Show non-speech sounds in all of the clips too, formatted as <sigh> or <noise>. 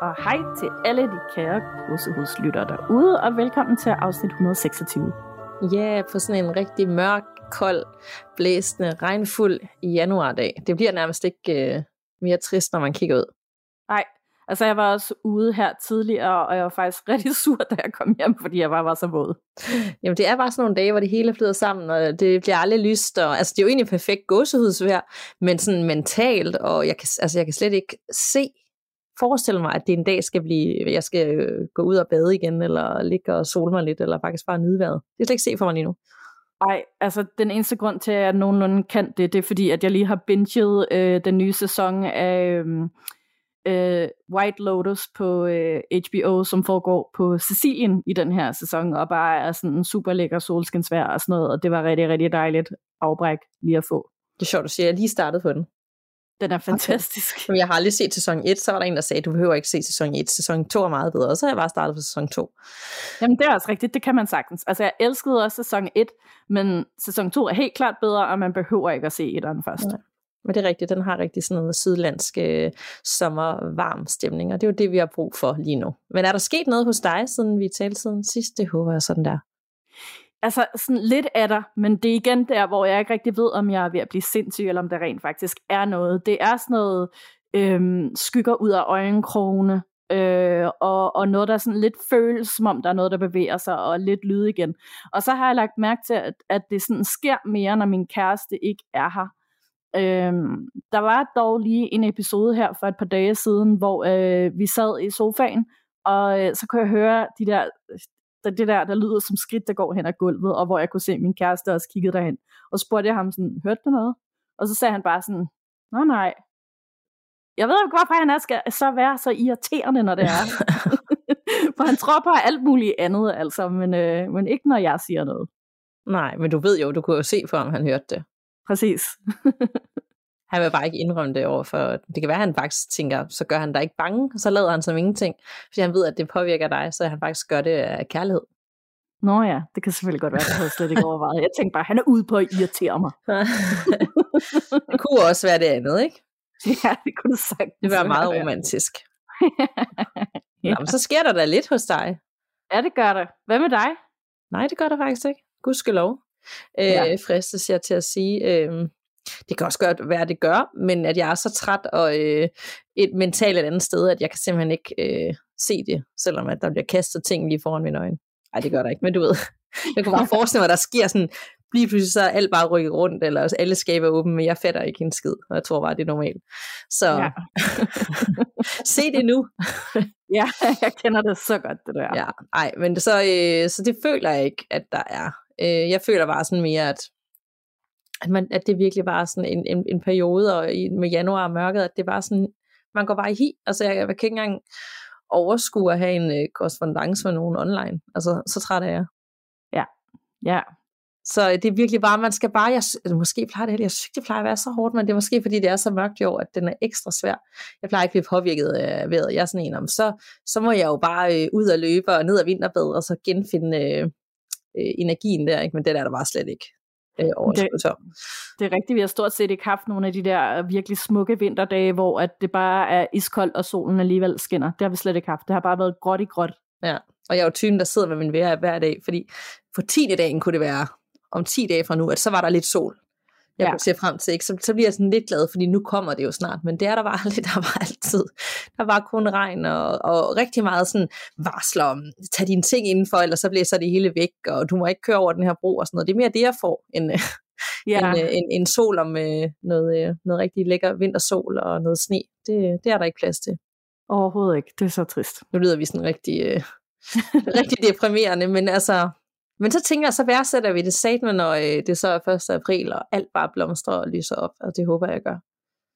Og hej til alle de kære godsehudslyttere derude, og velkommen til afsnit 126. Ja, på sådan en rigtig mørk, kold, blæsende, regnfuld januardag. Det bliver nærmest ikke øh, mere trist, når man kigger ud. Nej, altså jeg var også ude her tidligere, og jeg var faktisk <laughs> rigtig sur, da jeg kom hjem, fordi jeg bare var så våd. Jamen, det er bare sådan nogle dage, hvor det hele flyder sammen, og det bliver aldrig lyst. Og, altså, det er jo egentlig perfekt gåsehudsvær, men sådan mentalt, og jeg kan, altså, jeg kan slet ikke se, forestille mig, at det en dag skal blive, jeg skal øh, gå ud og bade igen, eller ligge og sole mig lidt, eller faktisk bare nyde vejret. Det er slet ikke se for mig lige nu. Ej, altså den eneste grund til, at jeg nogenlunde kan det, det er fordi, at jeg lige har binget øh, den nye sæson af øh, øh, White Lotus på øh, HBO, som foregår på Sicilien i den her sæson, og bare er sådan en super lækker solskinsvær og sådan noget, og det var rigtig, rigtig dejligt afbræk lige at få. Det er sjovt, du siger, jeg lige startet på den. Den er fantastisk. Men jeg har aldrig set sæson 1, så var der en, der sagde, du behøver ikke se sæson 1. Sæson 2 er meget bedre, og så har jeg bare startet på sæson 2. Jamen det er også rigtigt, det kan man sagtens. Altså jeg elskede også sæson 1, men sæson 2 er helt klart bedre, og man behøver ikke at se etteren først. Nej. Men det er rigtigt, den har rigtig sådan noget sydlandsk øh, sommervarm stemning, og det er jo det, vi har brug for lige nu. Men er der sket noget hos dig, siden vi talte siden sidst? Det håber jeg sådan der. Altså sådan lidt af dig, men det er igen der, hvor jeg ikke rigtig ved, om jeg er ved at blive sindssyg, eller om der rent faktisk er noget. Det er sådan noget øhm, skygger ud af øjenkrogene, øh, og, og noget, der sådan lidt føles, som om der er noget, der bevæger sig, og lidt lyd igen. Og så har jeg lagt mærke til, at, at det sådan sker mere, når min kæreste ikke er her. Øhm, der var dog lige en episode her for et par dage siden, hvor øh, vi sad i sofaen, og øh, så kunne jeg høre de der, det, det der, der lyder som skridt, der går hen ad gulvet, og hvor jeg kunne se min kæreste også kiggede derhen. Og spurgte jeg ham sådan, hørte du noget? Og så sagde han bare sådan, nå nej. Jeg ved ikke, hvorfor han er, skal så være så irriterende, når det er. <laughs> For han tror på alt muligt andet, altså, men, øh, men ikke når jeg siger noget. Nej, men du ved jo, du kunne jo se for, om han hørte det. Præcis. <laughs> Han vil bare ikke indrømme det over for, det kan være, at han faktisk tænker, så gør han dig ikke bange, og så lader han som ingenting, fordi han ved, at det påvirker dig, så han faktisk gør det af kærlighed. Nå ja, det kan selvfølgelig godt være, havde jeg slet ikke overvejet. Jeg tænkte bare, han er ude på at irritere mig. <laughs> det kunne også være det andet, ikke? Ja, det kunne det sagt. Det var meget romantisk. <laughs> ja. Nå, men så sker der da lidt hos dig. ja, det gør det. Hvad med dig? Nej, det gør der faktisk ikke. Gudskelov. Øh, Ja. fristes jeg til at sige. Øh, det kan også godt være, at det gør, men at jeg er så træt og øh, et mentalt et andet sted, at jeg kan simpelthen ikke øh, se det, selvom at der bliver kastet ting lige foran mine øjne. Nej, det gør der ikke, men du ved, <laughs> jeg kunne bare forestille mig, at der sker sådan, lige pludselig så er alt bare rykket rundt, eller alle skabe er åbne, men jeg fatter ikke en skid, og jeg tror bare, det er normalt. Så Ja. <laughs> se det nu. <laughs> ja, jeg kender det så godt, det der. Ja, nej, men det, så, øh, så det føler jeg ikke, at der er. Øh, jeg føler bare sådan mere, at, at, man, at det virkelig er sådan en, en, en periode, og i, med januar og mørket, at det bare sådan, man går bare i hi. Altså, jeg, jeg kan ikke engang overskue at have en øh, korrespondence med nogen online. Altså, så træt er jeg. ja. Så øh, det er virkelig bare, man skal bare, jeg, måske plejer det, jeg synes det plejer at være så hårdt, men det er måske, fordi det er så mørkt i år, at den er ekstra svær. Jeg plejer ikke at blive påvirket af vejret. Jeg er sådan en om, så, så må jeg jo bare øh, ud og løbe og ned og vinterbade, og så genfinde øh, øh, energien der, ikke? men det er der bare slet ikke øh, overskud til. Det er rigtigt, vi har stort set ikke haft nogle af de der virkelig smukke vinterdage, hvor at det bare er iskoldt, og solen alligevel skinner. Det har vi slet ikke haft. Det har bare været gråt i gråt. Og jeg er jo typen, der sidder med min vejr hver dag, fordi for 10. dagen kunne det være, om 10 dage fra nu, at så var der lidt sol. Jeg Ja. kunne se frem til, ikke? Så, så bliver jeg sådan lidt glad, fordi nu kommer det jo snart, men det er der bare <laughs> aldrig, der var altid. Der var kun regn og, og rigtig meget sådan varsler om, tag dine ting indenfor, ellers så blæser det hele væk, og du må ikke køre over den her bro og sådan noget. Det er mere det, jeg får, end, <laughs> ja. Ja, end, øh, end, end sol om øh, noget, øh, noget rigtig lækker vintersol og noget sne. Det, det er der ikke plads til. overhovedet ikke. Det er så trist. Nu lyder vi sådan rigtig, øh, <laughs> rigtig deprimerende, men altså, men så tænker jeg, så værdsætter vi det satme, når øh, det så er 1. april, og alt bare blomstrer og lyser op, og det håber jeg gør.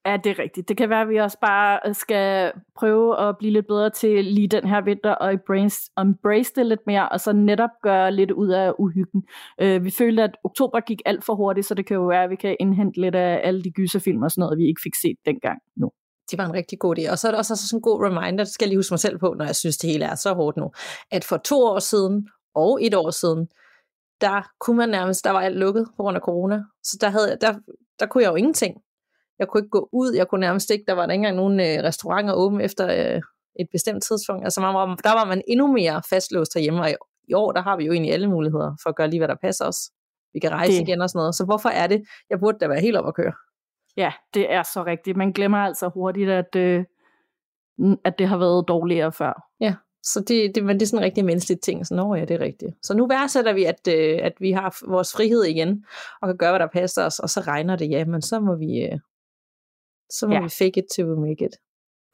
Ja, det er rigtigt. Det kan være, at vi også bare øh, skal prøve at blive lidt bedre til lige den her vinter og embrace, det lidt mere, og så netop gøre lidt ud af uhyggen. Uh, vi følte, at oktober gik alt for hurtigt, så det kan jo være, at vi kan indhente lidt af alle de gyserfilm og sådan noget, vi ikke fik set dengang nu. Det var en rigtig god idé. Og så er det også sådan en god reminder, det skal jeg lige huske mig selv på, når jeg synes, det hele er så hårdt nu, at for to år siden og et år siden, der kunne man nærmest, der var alt lukket på grund af corona. Så der, havde, der, der kunne jeg jo ingenting. Jeg kunne ikke gå ud, jeg kunne nærmest ikke, der var der ikke engang nogen øh, restauranter åbne efter øh, et bestemt tidspunkt. Altså man var, der var man endnu mere fastlåst herhjemme, og i, i år, der har vi jo egentlig alle muligheder for at gøre lige, hvad der passer os. Vi kan rejse det. igen og sådan noget. Så hvorfor er det, jeg burde da være helt op at køre? Ja, det er så rigtigt. Man glemmer altså hurtigt, at, øh, at det har været dårligere før. Ja, så det, det, men det er sådan en rigtig menneskelig ting. Så nå ja, det er rigtigt. Så nu værdsætter vi, at, øh, at vi har vores frihed igen, og kan gøre, hvad der passer os, og så regner det, ja, men så må vi, øh, så må ja. vi fake it till we make it.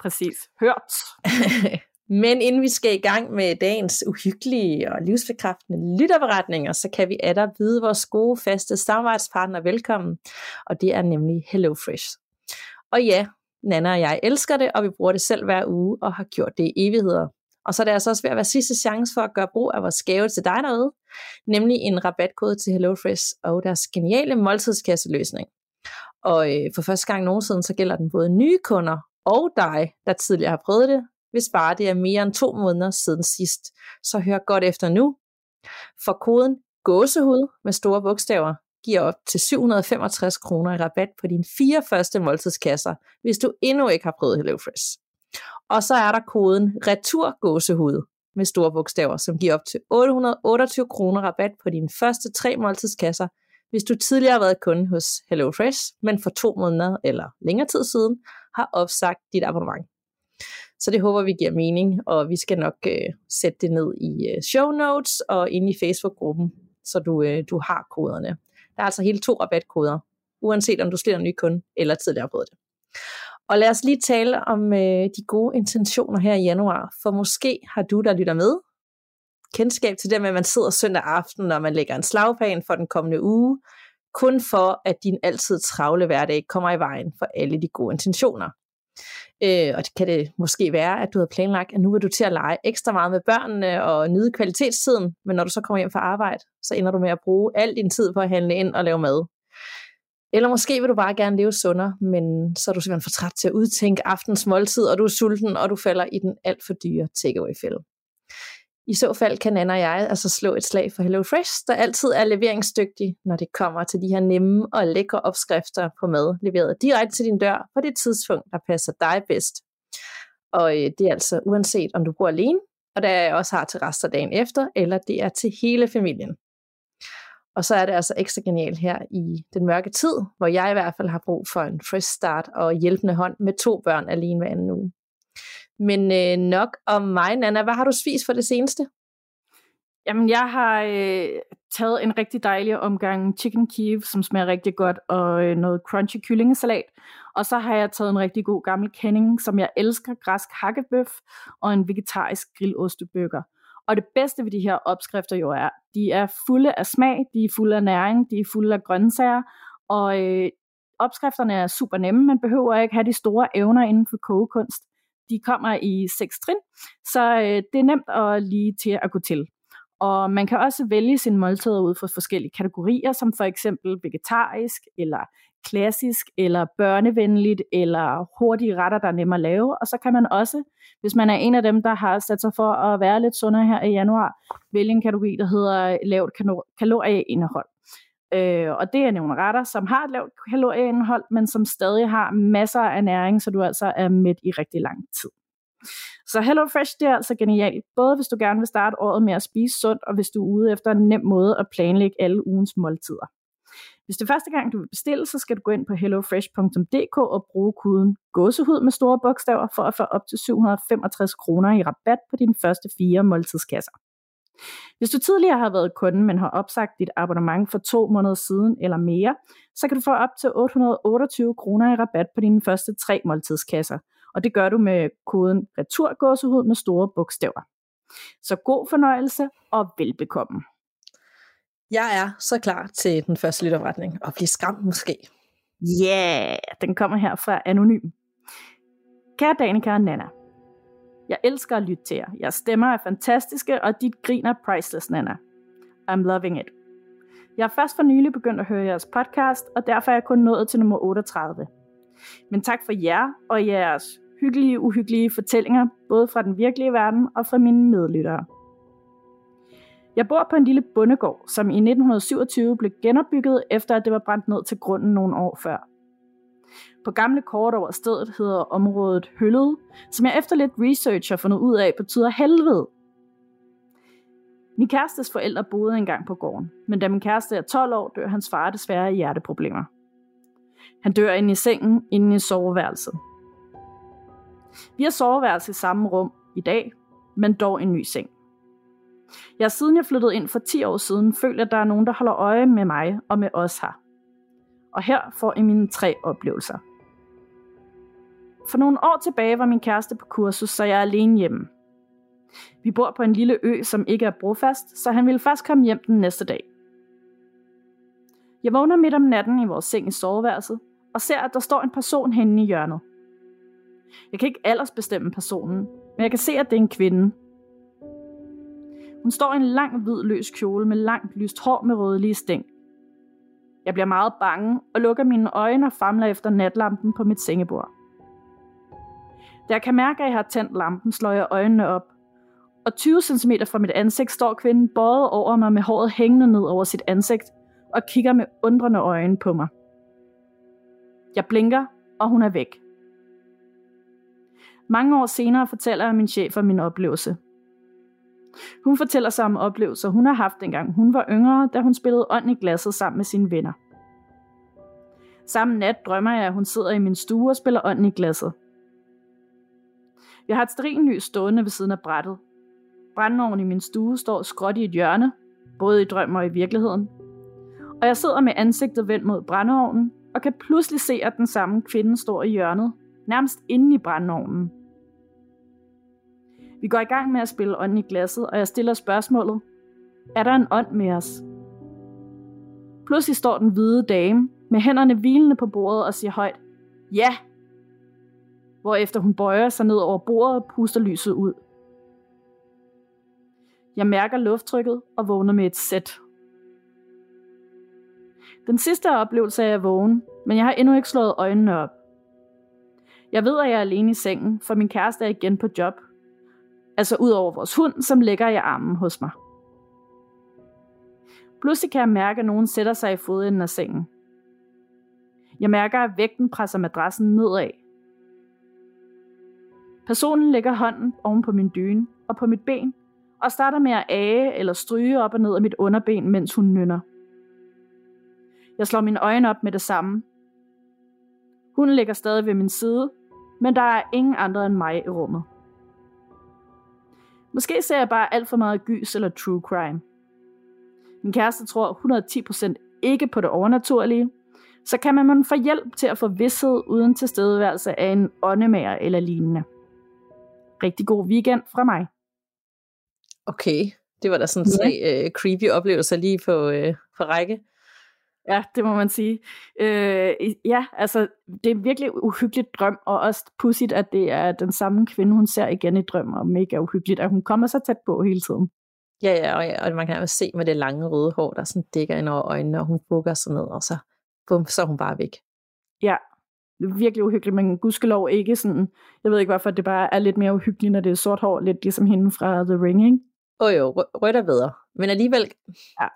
Præcis. Hørt. <laughs> Men inden vi skal i gang med dagens uhyggelige og livsbekræftende lytterberetninger, så kan vi adder vide vores gode, faste samarbejdspartner velkommen, og det er nemlig HelloFresh. Og ja, Nana og jeg elsker det, og vi bruger det selv hver uge, og har gjort det i evigheder. Og så er det altså også ved at være sidste chance for at gøre brug af vores gave til dig derude, nemlig en rabatkode til HelloFresh og deres geniale måltidskasseløsning. Og øh, for første gang nogensinde, så gælder den både nye kunder og dig, der tidligere har prøvet det, hvis bare det er mere end to måneder siden sidst. Så hør godt efter nu. For koden gåsehud med store bogstaver giver op til 765 kroner i rabat på dine fire første måltidskasser, hvis du endnu ikke har prøvet HelloFresh. Og så er der koden returgåsehud med store bogstaver, som giver op til 828 kroner rabat på dine første tre måltidskasser, hvis du tidligere har været kunde hos HelloFresh, men for to måneder eller længere tid siden har opsagt dit abonnement. Så det håber vi giver mening, og vi skal nok øh, sætte det ned i øh, show notes og ind i Facebook-gruppen, så du, øh, du har koderne. Der er altså hele to rabatkoder, uanset om du slet en ny kunde eller tidligere har det. Og lad os lige tale om øh, de gode intentioner her i januar, for måske har du, der lytter med, kendskab til det med, at man sidder søndag aften, og man lægger en slagplan for den kommende uge, kun for, at din altid travle hverdag kommer i vejen for alle de gode intentioner. Øh, og det kan det måske være, at du har planlagt, at nu vil du til at lege ekstra meget med børnene og nyde kvalitetstiden, men når du så kommer hjem fra arbejde, så ender du med at bruge al din tid på at handle ind og lave mad. Eller måske vil du bare gerne leve sundere, men så er du simpelthen for træt til at udtænke aftens måltid, og du er sulten, og du falder i den alt for dyre takeaway-fælde. I så fald kan Anna og jeg altså slå et slag for HelloFresh, der altid er leveringsdygtig, når det kommer til de her nemme og lækre opskrifter på mad, leveret direkte til din dør på det tidspunkt, der passer dig bedst. Og øh, det er altså uanset om du bor alene, og der jeg også har til rester dagen efter, eller det er til hele familien. Og så er det altså ekstra genialt her i den mørke tid, hvor jeg i hvert fald har brug for en fresh start og hjælpende hånd med to børn alene hver anden uge. Men øh, nok om mig, Nana. Hvad har du spist for det seneste? Jamen, jeg har øh, taget en rigtig dejlig omgang chicken Kiev, som smager rigtig godt, og øh, noget crunchy kyllingesalat. Og så har jeg taget en rigtig god gammel kenning, som jeg elsker, græsk hakkebøf, og en vegetarisk grillostebøger. Og det bedste ved de her opskrifter jo er, de er fulde af smag, de er fulde af næring, de er fulde af grøntsager, og øh, opskrifterne er super nemme. Man behøver ikke have de store evner inden for kogekunst de kommer i seks trin, så øh, det er nemt at lige til at gå til. Og man kan også vælge sine måltider ud fra forskellige kategorier, som for eksempel vegetarisk, eller klassisk, eller børnevenligt, eller hurtige retter, der er nemme at lave. Og så kan man også, hvis man er en af dem, der har sat sig for at være lidt sundere her i januar, vælge en kategori, der hedder lavt kalorieindhold. Øh, og det er nogle retter, som har et lavt kalorieindhold, men som stadig har masser af næring, så du altså er midt i rigtig lang tid. Så HelloFresh, det er altså genialt, både hvis du gerne vil starte året med at spise sundt, og hvis du er ude efter en nem måde at planlægge alle ugens måltider. Hvis det er første gang, du vil bestille, så skal du gå ind på hellofresh.dk og bruge koden gåsehud med store bogstaver for at få op til 765 kroner i rabat på dine første fire måltidskasser. Hvis du tidligere har været kunde, men har opsagt dit abonnement for to måneder siden eller mere, så kan du få op til 828 kroner i rabat på dine første tre måltidskasser. Og det gør du med koden returgåsehud med store bogstaver. Så god fornøjelse og velbekomme. Jeg er så klar til den første lytterretning og blive skræmt måske. Yeah, den kommer her fra Anonym. Kære Danika og Nana. Jeg elsker at lytte til jer. Jeres stemmer er fantastiske, og dit grin er priceless, Nana. I'm loving it. Jeg har først for nylig begyndt at høre jeres podcast, og derfor er jeg kun nået til nummer 38. Men tak for jer og jeres hyggelige, uhyggelige fortællinger, både fra den virkelige verden og fra mine medlyttere. Jeg bor på en lille bondegård, som i 1927 blev genopbygget, efter at det var brændt ned til grunden nogle år før. På gamle kort over stedet hedder området Høllet, som jeg efter lidt research har fundet ud af betyder helvede. Min kærestes forældre boede engang på gården, men da min kæreste er 12 år, dør hans far desværre af hjerteproblemer. Han dør inde i sengen, inde i soveværelset. Vi har soveværelse i samme rum i dag, men dog en ny seng. Jeg siden jeg flyttede ind for 10 år siden, føler at der er nogen, der holder øje med mig og med os her. Og her får I mine tre oplevelser. For nogle år tilbage var min kæreste på kursus, så jeg er alene hjemme. Vi bor på en lille ø, som ikke er brofast, så han ville først komme hjem den næste dag. Jeg vågner midt om natten i vores seng i soveværelset, og ser, at der står en person henne i hjørnet. Jeg kan ikke aldersbestemme personen, men jeg kan se, at det er en kvinde. Hun står i en lang hvid løs kjole med langt lyst hår med rødlige stæng. Jeg bliver meget bange og lukker mine øjne og famler efter natlampen på mit sengebord. Da jeg kan mærke, at jeg har tændt lampen, slår jeg øjnene op. Og 20 cm fra mit ansigt står kvinden bøjet over mig med håret hængende ned over sit ansigt og kigger med undrende øjne på mig. Jeg blinker, og hun er væk. Mange år senere fortæller jeg min chef om min oplevelse. Hun fortæller sig om oplevelser, hun har haft dengang hun var yngre, da hun spillede ånd i glasset sammen med sine venner. Samme nat drømmer jeg, at hun sidder i min stue og spiller ånd i glasset. Jeg har et sterinlys stående ved siden af brættet. Brændeovnen i min stue står skråt i et hjørne, både i drøm og i virkeligheden. Og jeg sidder med ansigtet vendt mod brændeovnen, og kan pludselig se, at den samme kvinde står i hjørnet, nærmest inde i brændeovnen. Vi går i gang med at spille ånden i glasset, og jeg stiller spørgsmålet, er der en ånd med os? Pludselig står den hvide dame med hænderne hvilende på bordet og siger højt, ja! Hvorefter hun bøjer sig ned over bordet og puster lyset ud. Jeg mærker lufttrykket og vågner med et sæt. Den sidste oplevelse er jeg vågen, men jeg har endnu ikke slået øjnene op. Jeg ved, at jeg er alene i sengen, for min kæreste er igen på job. Altså ud over vores hund, som ligger i armen hos mig. Pludselig kan jeg mærke, at nogen sætter sig i fodenden af sengen. Jeg mærker, at vægten presser madrassen nedad. Personen lægger hånden oven på min dyne og på mit ben, og starter med at age eller stryge op og ned af mit underben, mens hun nynner. Jeg slår mine øjne op med det samme. Hun ligger stadig ved min side, men der er ingen andre end mig i rummet. Måske ser jeg bare alt for meget gys eller true crime. Min kæreste tror 110% ikke på det overnaturlige, så kan man få hjælp til at få vidshed uden tilstedeværelse af en åndemager eller lignende. Rigtig god weekend fra mig. Okay, det var da sådan tre uh, creepy oplevelser lige på, uh, på række. Ja, det må man sige. Øh, ja, altså, det er virkelig uhyggeligt drøm, og også pudsigt, at det er den samme kvinde, hun ser igen i drøm, og mega uhyggeligt, at hun kommer så tæt på hele tiden. Ja, ja, og, ja, og man kan se med det lange røde hår, der sådan dækker ind over øjnene, og hun bukker sig ned, og så, bum, så er hun bare væk. Ja, virkelig uhyggeligt, men gudskelov ikke sådan, jeg ved ikke hvorfor, det bare er lidt mere uhyggeligt, når det er sort hår, lidt ligesom hende fra The Ring, ikke? Åh oh, jo, rødt er bedre. Men alligevel, ja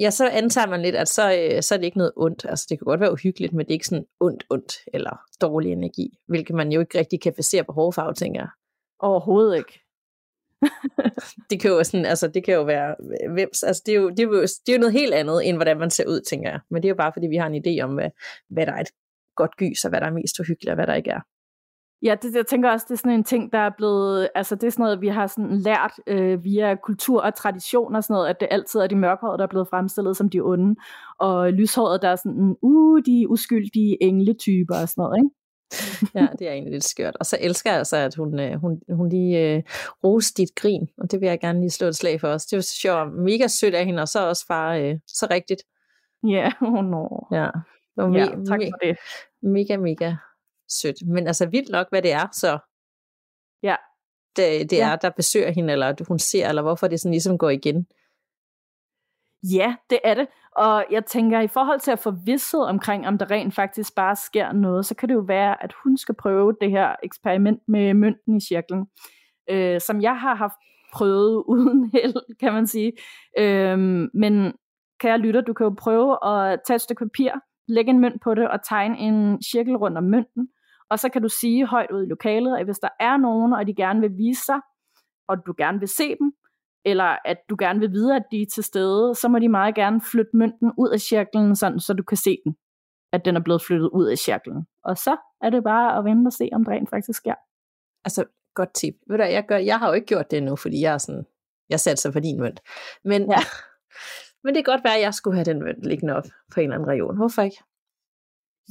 ja, så antager man lidt, at så, øh, så er det ikke noget ondt. Altså, det kan godt være uhyggeligt, men det er ikke sådan ondt, ondt eller dårlig energi, hvilket man jo ikke rigtig kan basere på hårfarve, tænker jeg. Overhovedet ikke. <laughs> det kan jo sådan, altså det kan jo være hvem, altså det er jo, det er jo, det er jo noget helt andet, end hvordan man ser ud, tænker jeg. Men det er jo bare, fordi vi har en idé om, hvad, hvad der er et godt gys, og hvad der er mest uhyggeligt, og hvad der ikke er. Ja, det, jeg tænker også, det er sådan en ting, der er blevet, altså det er sådan noget, vi har sådan lært øh, via kultur og tradition og sådan noget, at det altid er de mørkhårede, der er blevet fremstillet som de onde, og lyshårede, der er sådan, uh, de uskyldige engletyper og sådan noget, ikke? <laughs> ja, det er egentlig lidt skørt. Og så elsker jeg altså, at hun, øh, hun, hun lige øh, roste dit grin, og det vil jeg gerne lige slå et slag for os. Det var sjovt, mega sødt af hende, og så også bare øh, så rigtigt. Ja, <laughs> yeah, oh no. Ja. Det var Ja, tak for det. mega, mega sødt. Men altså vildt nok, hvad det er, så Ja. det, det Ja. er, der besøger hende, eller at hun ser, eller hvorfor det sådan ligesom går igen. Ja, det er det. Og jeg tænker, i forhold til at få vidshed omkring, om der rent faktisk bare sker noget, så kan det jo være, at hun skal prøve det her eksperiment med mønten i cirklen, øh, som jeg har haft prøvet <laughs> uden held, kan man sige. Øhm, men kære lytter, du kan jo prøve at tage et stykke papir, lægge en mønt på det og tegne en cirkel rundt om mønten. Og så kan du sige højt ud i lokalet, at hvis der er nogen, og de gerne vil vise sig, og du gerne vil se dem, eller at du gerne vil vide, at de er til stede, så må de meget gerne flytte mønten ud af cirklen, sådan, så du kan se den, at den er blevet flyttet ud af cirklen. Og så er det bare at vente og se, om det rent faktisk sker. Altså, godt tip. Ved du, jeg, gør, jeg har jo ikke gjort det endnu, fordi jeg er sådan, jeg sig på din mønt. Men, Ja. <laughs> men det kan godt være, at jeg skulle have den mønt liggende op på en eller anden region. Hvorfor ikke?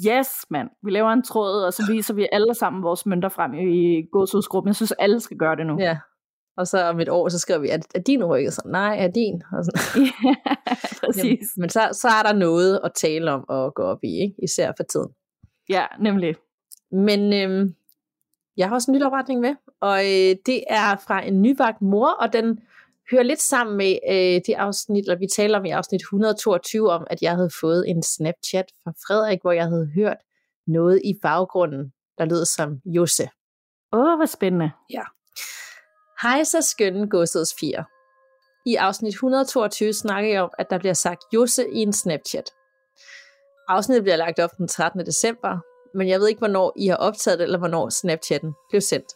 Yes, mand. Vi laver en tråd, og så viser vi alle sammen vores mønter frem i godshusgruppen. Jeg synes, alle skal gøre det nu. Ja. Og så om et år, så skriver vi, er, er din rykket? Så, nej, er din? Og sådan. <laughs> ja, præcis. Jamen, men så, så er der noget at tale om og gå op i, ikke? især for tiden. Ja, nemlig. Men øhm, jeg har også en lytopretning med, og øh, det er fra en nybagt mor, og den hører lidt sammen med øh, det afsnit, eller vi taler om i afsnit 122, om at jeg havde fået en Snapchat fra Frederik, hvor jeg havde hørt noget i baggrunden, der lød som Josse. Åh, hvor spændende. Hej så skønne godsets fire. I afsnit 122 snakker jeg om, at der bliver sagt Josse i en Snapchat. Afsnittet bliver lagt op den 13. december, men jeg ved ikke, hvornår I har optaget det, eller hvornår Snapchatten blev sendt.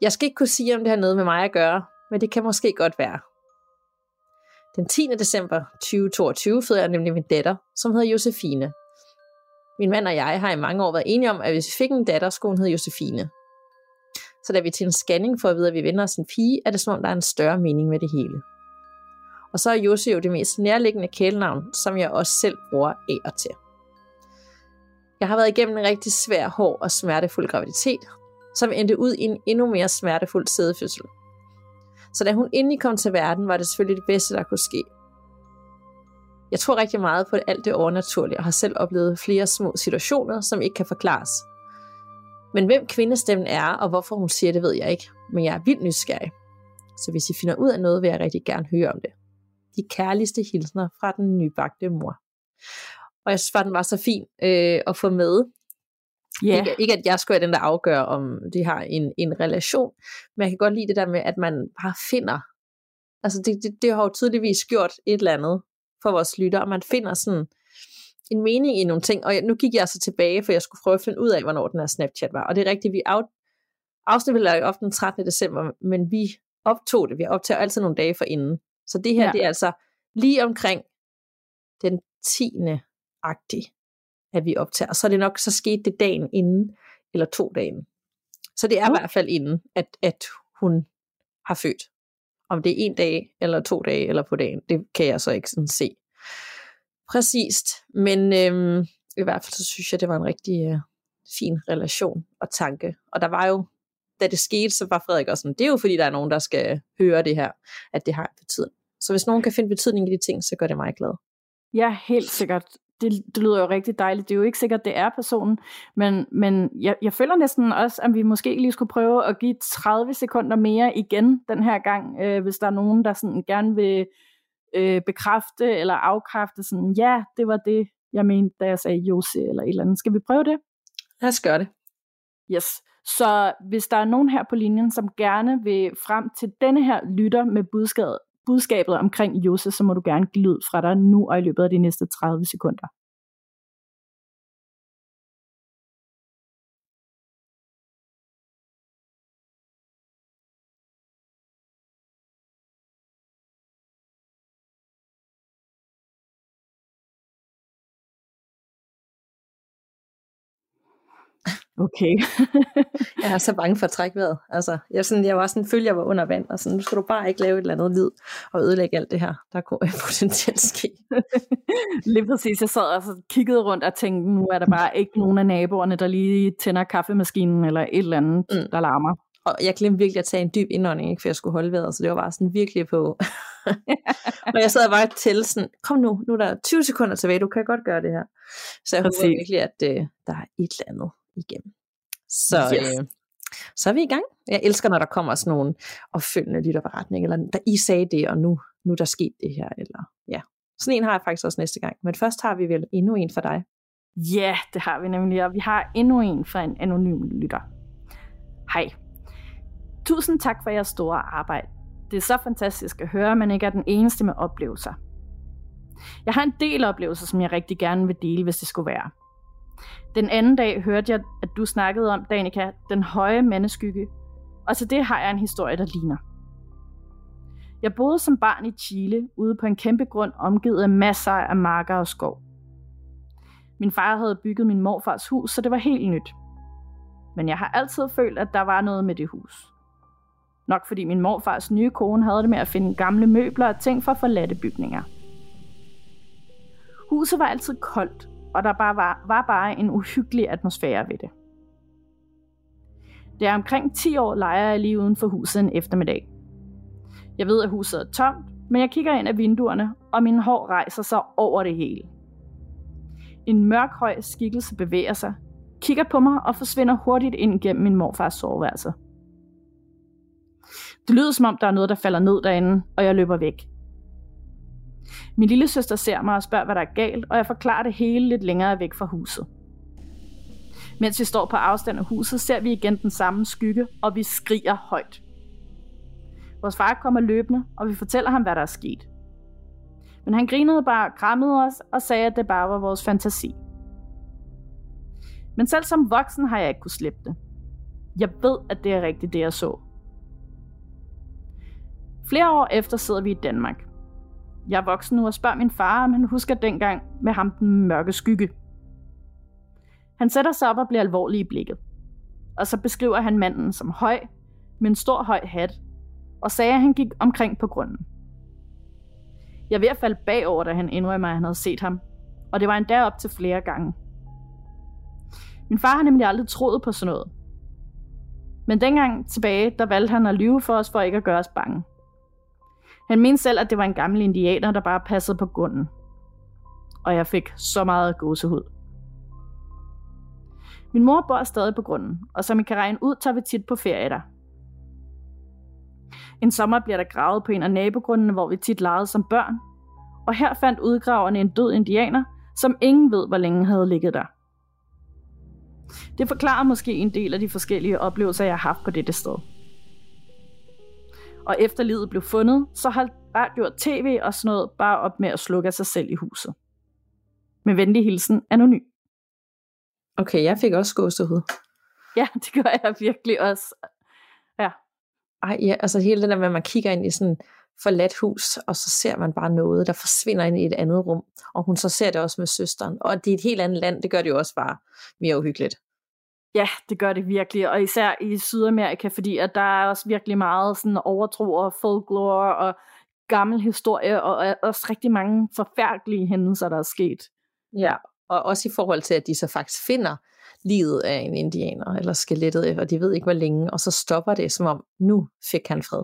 Jeg skal ikke kunne sige, om det har noget med mig at gøre, men det kan måske godt være. Den 10. december 2022 fødte jeg nemlig min datter, som hedder Josefine. Min mand og jeg har i mange år været enige om, at hvis vi fik en datter, skulle hun hedde Josefine. Så da vi til en scanning for at vide, at vi vender os en pige, er det som om, der er en større mening med det hele. Og så er Jose jo det mest nærliggende kælenavn, som jeg også selv bruger af og til. Jeg har været igennem en rigtig svær, hård og smertefuld graviditet, som endte ud i en endnu mere smertefuld sædefødsel. Så da hun endelig kom til verden, var det selvfølgelig det bedste, der kunne ske. Jeg tror rigtig meget på alt det overnaturlige, og har selv oplevet flere små situationer, som ikke kan forklares. Men hvem kvindestemmen er, og hvorfor hun siger det, ved jeg ikke. Men jeg er vildt nysgerrig. Så hvis I finder ud af noget, vil jeg rigtig gerne høre om det. De kærligste hilsner fra den nybagte mor. Og jeg synes bare, den var så fin øh, at få med. Ja, Ikke, ikke at jeg skulle være den, der afgør, om de har en, en relation, men jeg kan godt lide det der med, at man bare finder. Altså det, det, det har jo tydeligvis gjort et eller andet for vores lytter, og man finder sådan en mening i nogle ting. Og jeg, nu gik jeg så tilbage, for jeg skulle prøve at finde ud af, hvornår den her Snapchat var. Og det er rigtigt, vi af, afsnittet blev op den 13. december, men vi optog det. Vi optager altid nogle dage for inden. Så det her, ja. det er altså lige omkring den 10. agtig, at vi optager. Så er det nok, så skete det dagen inden, eller to dage. Så det er Okay. i hvert fald inden, at, at hun har født. Om det er en dag, eller to dage, eller på dagen, det kan jeg så ikke sådan se. Præcist. Men øhm, i hvert fald så synes jeg, det var en rigtig øh, fin relation og tanke. Og der var jo, da det skete, så var Frederik også sådan, det er jo fordi, der er nogen, der skal høre det her, at det har en betydning. Så hvis nogen kan finde betydning i de ting, så gør det mig glad. ja helt sikkert. Det, det lyder jo rigtig dejligt. Det er jo ikke sikkert, det er personen, men, men jeg, jeg føler næsten også, at vi måske lige skulle prøve at give 30 sekunder mere igen den her gang, øh, hvis der er nogen, der sådan gerne vil øh, bekræfte eller afkræfte sådan, ja, det var det, jeg mente, da jeg sagde Jose eller et eller andet. Skal vi prøve det? Lad os gøre det. Yes. Så hvis der er nogen her på linjen, som gerne vil frem til denne her lytter med budskabet, budskabet omkring Jose, så må du gerne glide fra dig nu og i løbet af de næste 30 sekunder. Okay. <laughs> Jeg er så bange for at trække vejret. Altså, jeg, sådan, jeg var sådan, følte, jeg var under vand, og sådan, nu skal du bare ikke lave et eller andet lyd og ødelægge alt det her. Der kunne <laughs> potentielt ske. <laughs> Lige præcis. Jeg sad og så kiggede rundt og tænkte, nu er der bare ikke nogen af naboerne, der lige tænder kaffemaskinen eller et eller andet, mm. der larmer. Og jeg glemte virkelig at tage en dyb indånding, ikke, for jeg skulle holde vejret, så det var bare sådan virkelig på, og jeg sad bare til sådan, kom nu, nu er der 20 sekunder tilbage, du kan godt gøre det her. Så jeg håber virkelig, at øh, der er et eller andet igennem. Så, yes. øh, så er vi i gang. Jeg elsker, når der kommer sådan nogle opfølgende lytterberetninger, eller der I sagde det, og nu, nu der sket det her, eller ja. Sådan en har jeg faktisk også næste gang. Men først har vi vel endnu en for dig. Ja, det har vi nemlig, og vi har endnu en fra en anonym lytter. Hej. Tusind tak for jeres store arbejde. Det er så fantastisk at høre, at man ikke er den eneste med oplevelser. Jeg har en del oplevelser, som jeg rigtig gerne vil dele, hvis det skulle være. Den anden dag hørte jeg, at du snakkede om, Danika, den høje mandeskygge. Og til det har jeg en historie, der ligner. Jeg boede som barn i Chile, ude på en kæmpe grund, omgivet af masser af marker og skov. Min far havde bygget min morfars hus, så det var helt nyt. Men jeg har altid følt, at der var noget med det hus. Nok fordi min morfars nye kone havde det med at finde gamle møbler og ting fra forladte bygninger. Huset var altid koldt, og der bare var, var bare en uhyggelig atmosfære ved det. Det er omkring 10 år leger jeg lige uden for huset en eftermiddag. Jeg ved, at huset er tomt, men jeg kigger ind af vinduerne, og min hår rejser sig over det hele. En mørk høj skikkelse bevæger sig, kigger på mig og forsvinder hurtigt ind gennem min morfars soveværelse. Det lyder som om, der er noget, der falder ned derinde, og jeg løber væk. Min lille søster ser mig og spørger, hvad der er galt, og jeg forklarer det hele lidt længere væk fra huset. Mens vi står på afstand af huset, ser vi igen den samme skygge, og vi skriger højt. Vores far kommer løbende, og vi fortæller ham, hvad der er sket. Men han grinede bare, krammede os og sagde, at det bare var vores fantasi. Men selv som voksen har jeg ikke kunne slippe det. Jeg ved, at det er rigtigt, det jeg så. Flere år efter sidder vi i Danmark. Jeg er voksen nu og spørger min far, om han husker dengang med ham den mørke skygge. Han sætter sig op og bliver alvorlig i blikket. Og så beskriver han manden som høj, med en stor høj hat, og sagde, at han gik omkring på grunden. Jeg er ved at falde bagover, da han indrømmer, at han havde set ham, og det var endda op til flere gange. Min far har nemlig aldrig troet på sådan noget. Men dengang tilbage, der valgte han at lyve for os, for ikke at gøre os bange. Han mente selv, at det var en gammel indianer, der bare passede på grunden. Og jeg fik så meget gåsehud. Min mor bor stadig på grunden, og som I kan regne ud, tager vi tit på ferie der. En sommer bliver der gravet på en af nabogrundene, hvor vi tit legede som børn, og her fandt udgraverne en død indianer, som ingen ved, hvor længe havde ligget der. Det forklarer måske en del af de forskellige oplevelser, jeg har haft på dette sted og efter livet blev fundet, så holdt radio og tv og sådan noget bare op med at slukke af sig selv i huset. Med venlig hilsen, anonym. Okay, jeg fik også gåsehud. Ja, <laughs> det gør jeg virkelig også. Ja. Ej, ja, altså hele det der med, at man kigger ind i sådan forladt hus, og så ser man bare noget, der forsvinder ind i et andet rum. Og hun så ser det også med søsteren. Og det er et helt andet land, det gør det jo også bare mere uhyggeligt. Ja, det gør det virkelig, og især i Sydamerika, fordi at der er også virkelig meget sådan overtro og folklore og gammel historie, og også rigtig mange forfærdelige hændelser, der er sket. Ja, og også i forhold til, at de så faktisk finder livet af en indianer, eller skelettet, og de ved ikke hvor længe, og så stopper det, som om, nu fik han fred.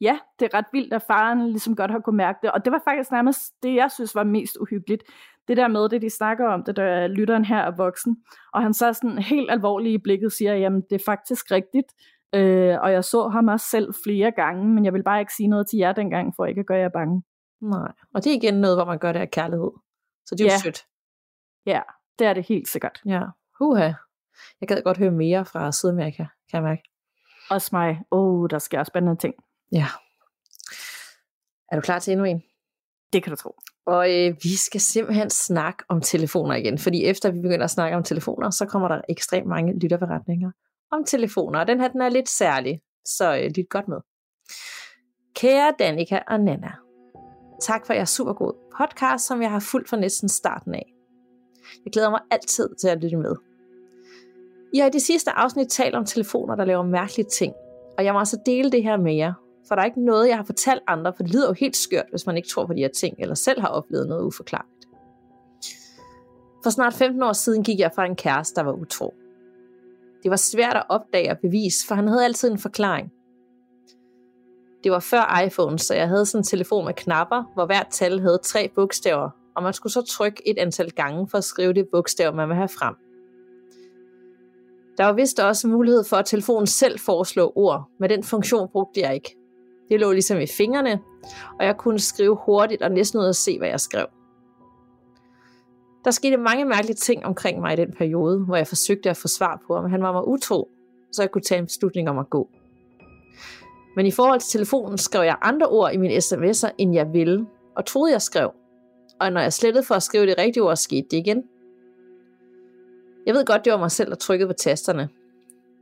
Ja, det er ret vildt, at faren ligesom godt har kunne mærke det, og det var faktisk nærmest det, jeg synes var mest uhyggeligt det der med det, de snakker om, det der lytteren her er voksen, og han så sådan helt alvorligt i blikket siger, jamen det er faktisk rigtigt, øh, og jeg så ham også selv flere gange, men jeg vil bare ikke sige noget til jer dengang, for ikke at gøre jer bange. Nej, og det er igen noget, hvor man gør det af kærlighed. Så det er ja. jo sødt. Ja, det er det helt sikkert. Ja, huha. Jeg gad godt høre mere fra Sydamerika, kan jeg mærke. Også mig. Åh, oh, der sker spændende ting. Ja. Er du klar til endnu en? Det kan du tro. Og øh, vi skal simpelthen snakke om telefoner igen, fordi efter vi begynder at snakke om telefoner, så kommer der ekstremt mange lytterberetninger om telefoner, og den her den er lidt særlig, så øh, lyt godt med. Kære Danika og Nana, tak for jeres super god podcast, som jeg har fulgt fra næsten starten af. Jeg glæder mig altid til at lytte med. I har i det sidste afsnit talt om telefoner, der laver mærkelige ting, og jeg må altså dele det her med jer, for der er ikke noget, jeg har fortalt andre, for det lyder jo helt skørt, hvis man ikke tror på de her ting, eller selv har oplevet noget uforklarligt. For snart 15 år siden gik jeg fra en kæreste, der var utro. Det var svært at opdage og bevise, for han havde altid en forklaring. Det var før iPhone, så jeg havde sådan en telefon med knapper, hvor hvert tal havde tre bogstaver, og man skulle så trykke et antal gange for at skrive det bogstav, man vil have frem. Der var vist også mulighed for, at telefonen selv foreslå ord, men den funktion brugte jeg ikke. Det lå ligesom i fingrene, og jeg kunne skrive hurtigt og næsten ud at se, hvad jeg skrev. Der skete mange mærkelige ting omkring mig i den periode, hvor jeg forsøgte at få svar på, om han var mig utro, så jeg kunne tage en beslutning om at gå. Men i forhold til telefonen skrev jeg andre ord i mine sms'er, end jeg ville, og troede jeg skrev. Og når jeg slettede for at skrive det rigtige ord, skete det igen. Jeg ved godt, det var mig selv, der trykkede på tasterne.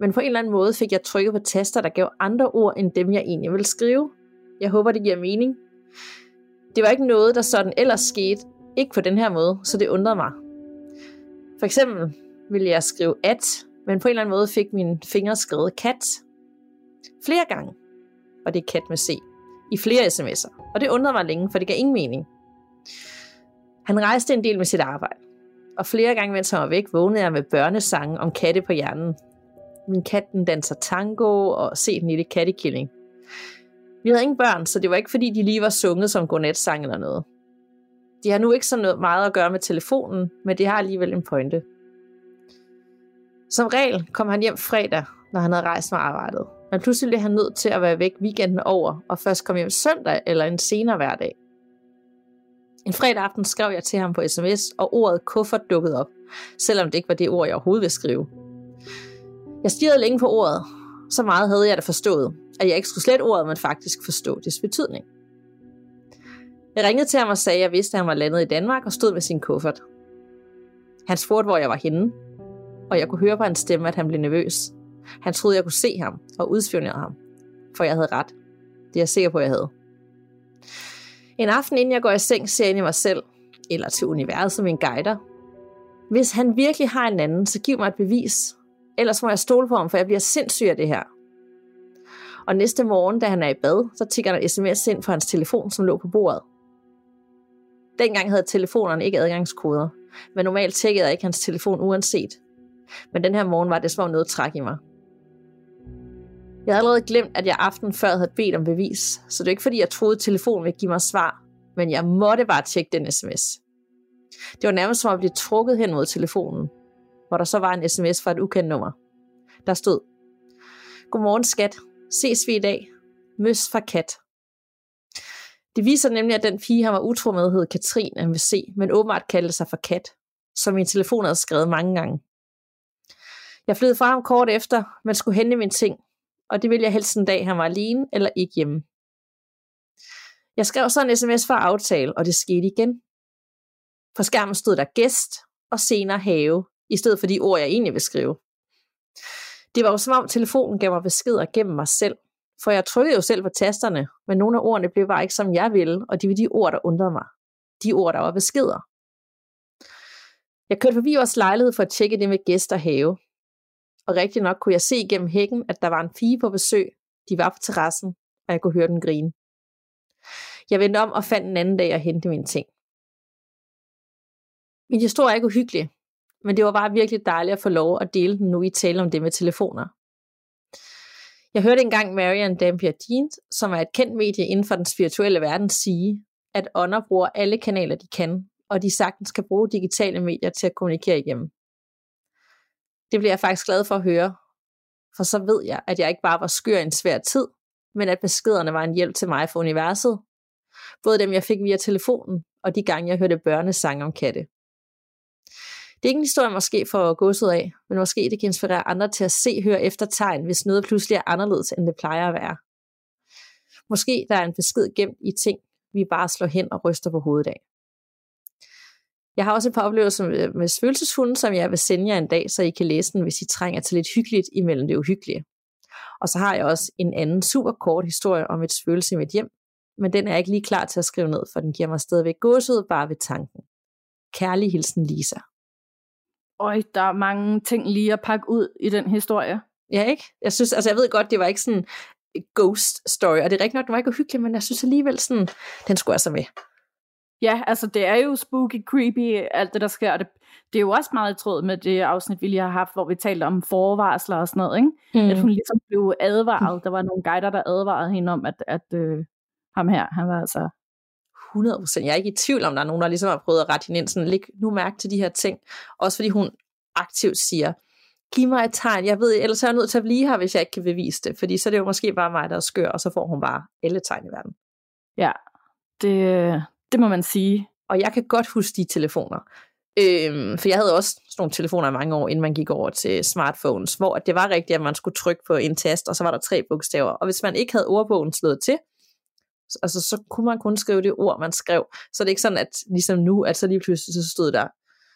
Men på en eller anden måde fik jeg trykket på taster, der gav andre ord, end dem jeg egentlig ville skrive. Jeg håber, det giver mening. Det var ikke noget, der sådan ellers skete, ikke på den her måde, så det undrede mig. For eksempel ville jeg skrive at, men på en eller anden måde fik min fingre skrevet kat. Flere gange, og det er kat med C, i flere sms'er. Og det undrede mig længe, for det gav ingen mening. Han rejste en del med sit arbejde, og flere gange, mens han var væk, vågnede jeg med børnesange om katte på hjernen. Min kat den danser tango, og se den lille kattekilling. Vi havde ingen børn, så det var ikke fordi, de lige var sunget som godnatsang eller noget. De har nu ikke så noget meget at gøre med telefonen, men det har alligevel en pointe. Som regel kom han hjem fredag, når han havde rejst med arbejdet. Men pludselig blev han nødt til at være væk weekenden over, og først kom hjem søndag eller en senere hverdag. En fredag aften skrev jeg til ham på sms, og ordet kuffert dukkede op, selvom det ikke var det ord, jeg overhovedet ville skrive. Jeg stirrede længe på ordet. Så meget havde jeg da forstået, at jeg ikke skulle slet ordet, men faktisk forstå dets betydning. Jeg ringede til ham og sagde, at jeg vidste, at han var landet i Danmark og stod med sin kuffert. Han spurgte, hvor jeg var henne, og jeg kunne høre på hans stemme, at han blev nervøs. Han troede, jeg kunne se ham og udspionerede ham, for jeg havde ret. Det er jeg sikker på, jeg havde. En aften inden jeg går i seng, ser jeg ind i mig selv, eller til universet som en guider. Hvis han virkelig har en anden, så giv mig et bevis. Ellers må jeg stole på ham, for jeg bliver sindssyg af det her. Og næste morgen, da han er i bad, så tigger der sms ind fra hans telefon, som lå på bordet. Dengang havde telefonerne ikke adgangskoder, men normalt tjekkede jeg ikke hans telefon uanset. Men den her morgen var det som noget træk i mig. Jeg havde allerede glemt, at jeg aften før havde bedt om bevis, så det er ikke fordi, jeg troede, at telefonen ville give mig svar, men jeg måtte bare tjekke den sms. Det var nærmest som at blive trukket hen mod telefonen, hvor der så var en sms fra et ukendt nummer. Der stod, Godmorgen skat, ses vi i dag. Møs fra kat. Det viser nemlig, at den pige, han var utro med, hed Katrin MVC, men åbenbart kaldte sig for kat, som min telefon havde skrevet mange gange. Jeg flyttede fra ham kort efter, men skulle hente min ting, og det ville jeg helst en dag, han var alene eller ikke hjemme. Jeg skrev så en sms for at aftale, og det skete igen. På skærmen stod der gæst og senere have, i stedet for de ord, jeg egentlig vil skrive. Det var jo som om telefonen gav mig beskeder gennem mig selv, for jeg trykkede jo selv på tasterne, men nogle af ordene blev bare ikke som jeg ville, og de var de ord, der undrede mig. De ord, der var beskeder. Jeg kørte forbi vores lejlighed for at tjekke det med gæster have, og rigtig nok kunne jeg se gennem hækken, at der var en pige på besøg. De var på terrassen, og jeg kunne høre den grine. Jeg vendte om og fandt en anden dag at hente mine ting. Min historie er ikke uhyggelig, men det var bare virkelig dejligt at få lov at dele den nu i tale om det med telefoner. Jeg hørte engang Marian Dampier Jeans, som er et kendt medie inden for den spirituelle verden, sige, at ånder bruger alle kanaler, de kan, og de sagtens kan bruge digitale medier til at kommunikere igennem. Det bliver jeg faktisk glad for at høre, for så ved jeg, at jeg ikke bare var skør i en svær tid, men at beskederne var en hjælp til mig for universet. Både dem, jeg fik via telefonen, og de gange, jeg hørte børnesange om katte. Det er ikke en historie måske for godset ud af, men måske det kan inspirere andre til at se, høre efter tegn, hvis noget pludselig er anderledes, end det plejer at være. Måske der er en besked gemt i ting, vi bare slår hen og ryster på hovedet af. Jeg har også et par oplevelser med, med som jeg vil sende jer en dag, så I kan læse den, hvis I trænger til lidt hyggeligt imellem det uhyggelige. Og så har jeg også en anden super kort historie om et spøgelse i mit hjem, men den er jeg ikke lige klar til at skrive ned, for den giver mig stadigvæk gåsehud bare ved tanken. Kærlig hilsen Lisa. Øj, der er mange ting lige at pakke ud i den historie. Ja, ikke? Jeg synes, altså jeg ved godt, det var ikke sådan ghost story, og det er rigtig nok, det var ikke uhyggeligt, men jeg synes alligevel sådan, den skulle altså med. Ja, altså det er jo spooky, creepy, alt det der sker. Det, det er jo også meget i tråd med det afsnit, vi lige har haft, hvor vi talte om forvarsler og sådan noget, ikke? Mm. At hun ligesom blev advaret. Der var nogle guider, der advarede hende om, at, at øh, ham her, han var altså 100 Jeg er ikke i tvivl om, der er nogen, der ligesom har prøvet at rette hende ind, sådan, læg nu mærke til de her ting. Også fordi hun aktivt siger, giv mig et tegn, jeg ved, ellers er jeg nødt til at blive her, hvis jeg ikke kan bevise det, fordi så er det jo måske bare mig, der er skør, og så får hun bare alle tegn i verden. Ja, det, det må man sige. Og jeg kan godt huske de telefoner. Øhm, for jeg havde også sådan nogle telefoner i mange år, inden man gik over til smartphones, hvor det var rigtigt, at man skulle trykke på en tast, og så var der tre bogstaver. Og hvis man ikke havde ordbogen slået til, altså, så kunne man kun skrive det ord, man skrev. Så det er ikke sådan, at ligesom nu, at så lige pludselig så stod der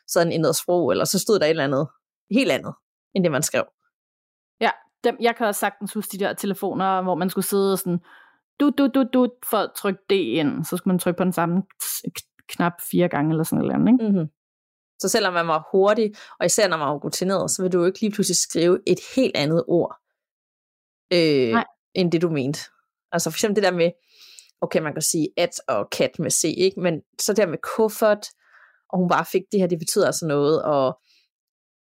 sådan en sprog, eller så stod der et eller andet helt andet, end det man skrev. Ja, dem, jeg kan også sagtens huske de der telefoner, hvor man skulle sidde sådan, du, du, du, du, for at trykke det ind. Så skulle man trykke på den samme knap fire gange, eller sådan noget. Ikke? Mm-hmm. Så selvom man var hurtig, og især når man var rutineret, så vil du jo ikke lige pludselig skrive et helt andet ord, øh, end det du mente. Altså for eksempel det der med, okay, man kan sige at og kat med C, ikke? men så der med kuffert, og hun bare fik det her, det betyder altså noget, og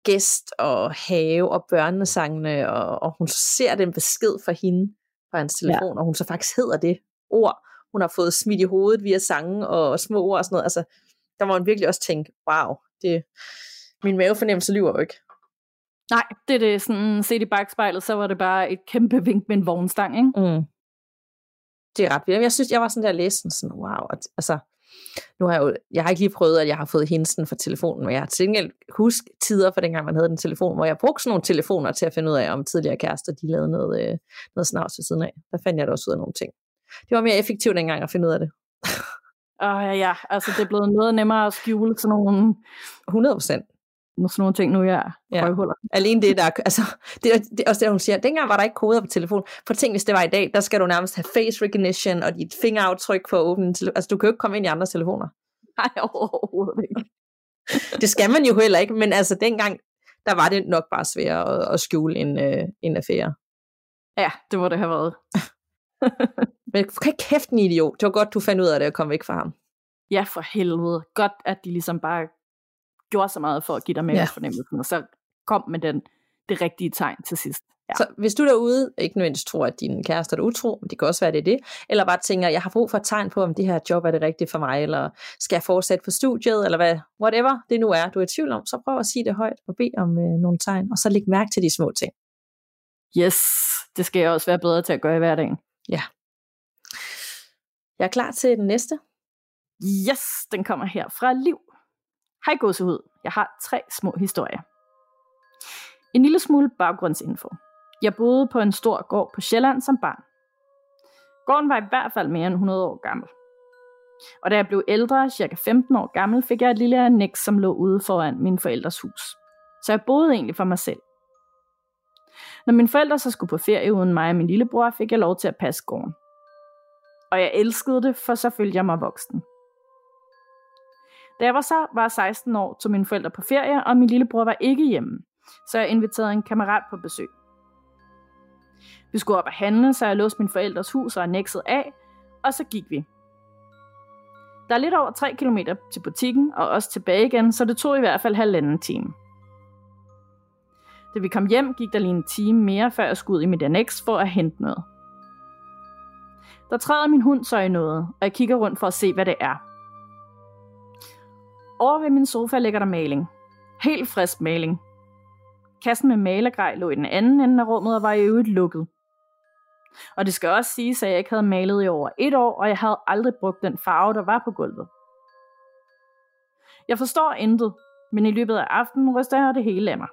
gæst og have og børnesangene, og, og hun ser den besked fra hende fra hans telefon, ja. og hun så faktisk hedder det ord, hun har fået smidt i hovedet via sange og små ord og sådan noget. Altså, der må man virkelig også tænke, wow, det, min mavefornemmelse lyver jo ikke. Nej, det er det sådan, set i bagspejlet, så var det bare et kæmpe vink med en vognstang, ikke? Mm. Det er ret vildt. Jeg synes, jeg var sådan der læsen sådan, wow, altså, nu har jeg jo, jeg har ikke lige prøvet, at jeg har fået hinsen for telefonen, men jeg har til husk tider for dengang, man havde den telefon, hvor jeg brugte sådan nogle telefoner til at finde ud af, om tidligere kærester, de lavede noget, øh, noget snavs ved siden af. Der fandt jeg da også ud af nogle ting. Det var mere effektivt dengang at finde ud af det. Åh oh, ja, ja, altså det er blevet noget nemmere at skjule sådan nogle... 100 procent sådan nogle ting nu, jeg ja. røvhuller. Alene det, der, altså, det, det også det, hun siger, dengang var der ikke koder på telefon. For tænk, hvis det var i dag, der skal du nærmest have face recognition og dit fingeraftryk for at åbne. Altså, du kan jo ikke komme ind i andre telefoner. Nej, overhovedet ikke. det skal man jo heller ikke, men altså dengang, der var det nok bare sværere at, at skjule en, øh, en affære. Ja, det må det have været. <laughs> men kan kæft en idiot. Det var godt, du fandt ud af det og kom væk fra ham. Ja, for helvede. Godt, at de ligesom bare gjorde så meget for at give dig med ja. fornemmelsen, og så kom med den, det rigtige tegn til sidst. Ja. Så hvis du derude ikke nødvendigvis tror, at din kæreste er utro, men det kan også være, det er det, eller bare tænker, jeg har brug for et tegn på, om det her job er det rigtige for mig, eller skal jeg fortsætte på studiet, eller hvad, whatever det nu er, du er i tvivl om, så prøv at sige det højt og bed om øh, nogle tegn, og så læg mærke til de små ting. Yes, det skal jeg også være bedre til at gøre i hverdagen. Ja. Jeg er klar til den næste. Yes, den kommer her fra Liv. Hej gåsehud, jeg har tre små historier. En lille smule baggrundsinfo. Jeg boede på en stor gård på Sjælland som barn. Gården var i hvert fald mere end 100 år gammel. Og da jeg blev ældre, cirka 15 år gammel, fik jeg et lille annex, som lå ude foran min forældres hus. Så jeg boede egentlig for mig selv. Når mine forældre så skulle på ferie uden mig og min lillebror, fik jeg lov til at passe gården. Og jeg elskede det, for så følte jeg mig voksen. Da jeg var så var 16 år, tog mine forældre på ferie, og min lillebror var ikke hjemme, så jeg inviterede en kammerat på besøg. Vi skulle op og handle, så jeg låste min forældres hus og annexet af, og så gik vi. Der er lidt over 3 km til butikken, og også tilbage igen, så det tog i hvert fald halvanden time. Da vi kom hjem, gik der lige en time mere, før jeg skulle ud i mit annex for at hente noget. Der træder min hund så i noget, og jeg kigger rundt for at se, hvad det er. Over ved min sofa ligger der maling. Helt frisk maling. Kassen med malergrej lå i den anden ende af rummet og var i øvrigt lukket. Og det skal også siges, at jeg ikke havde malet i over et år, og jeg havde aldrig brugt den farve, der var på gulvet. Jeg forstår intet, men i løbet af aftenen ryster jeg det hele af mig.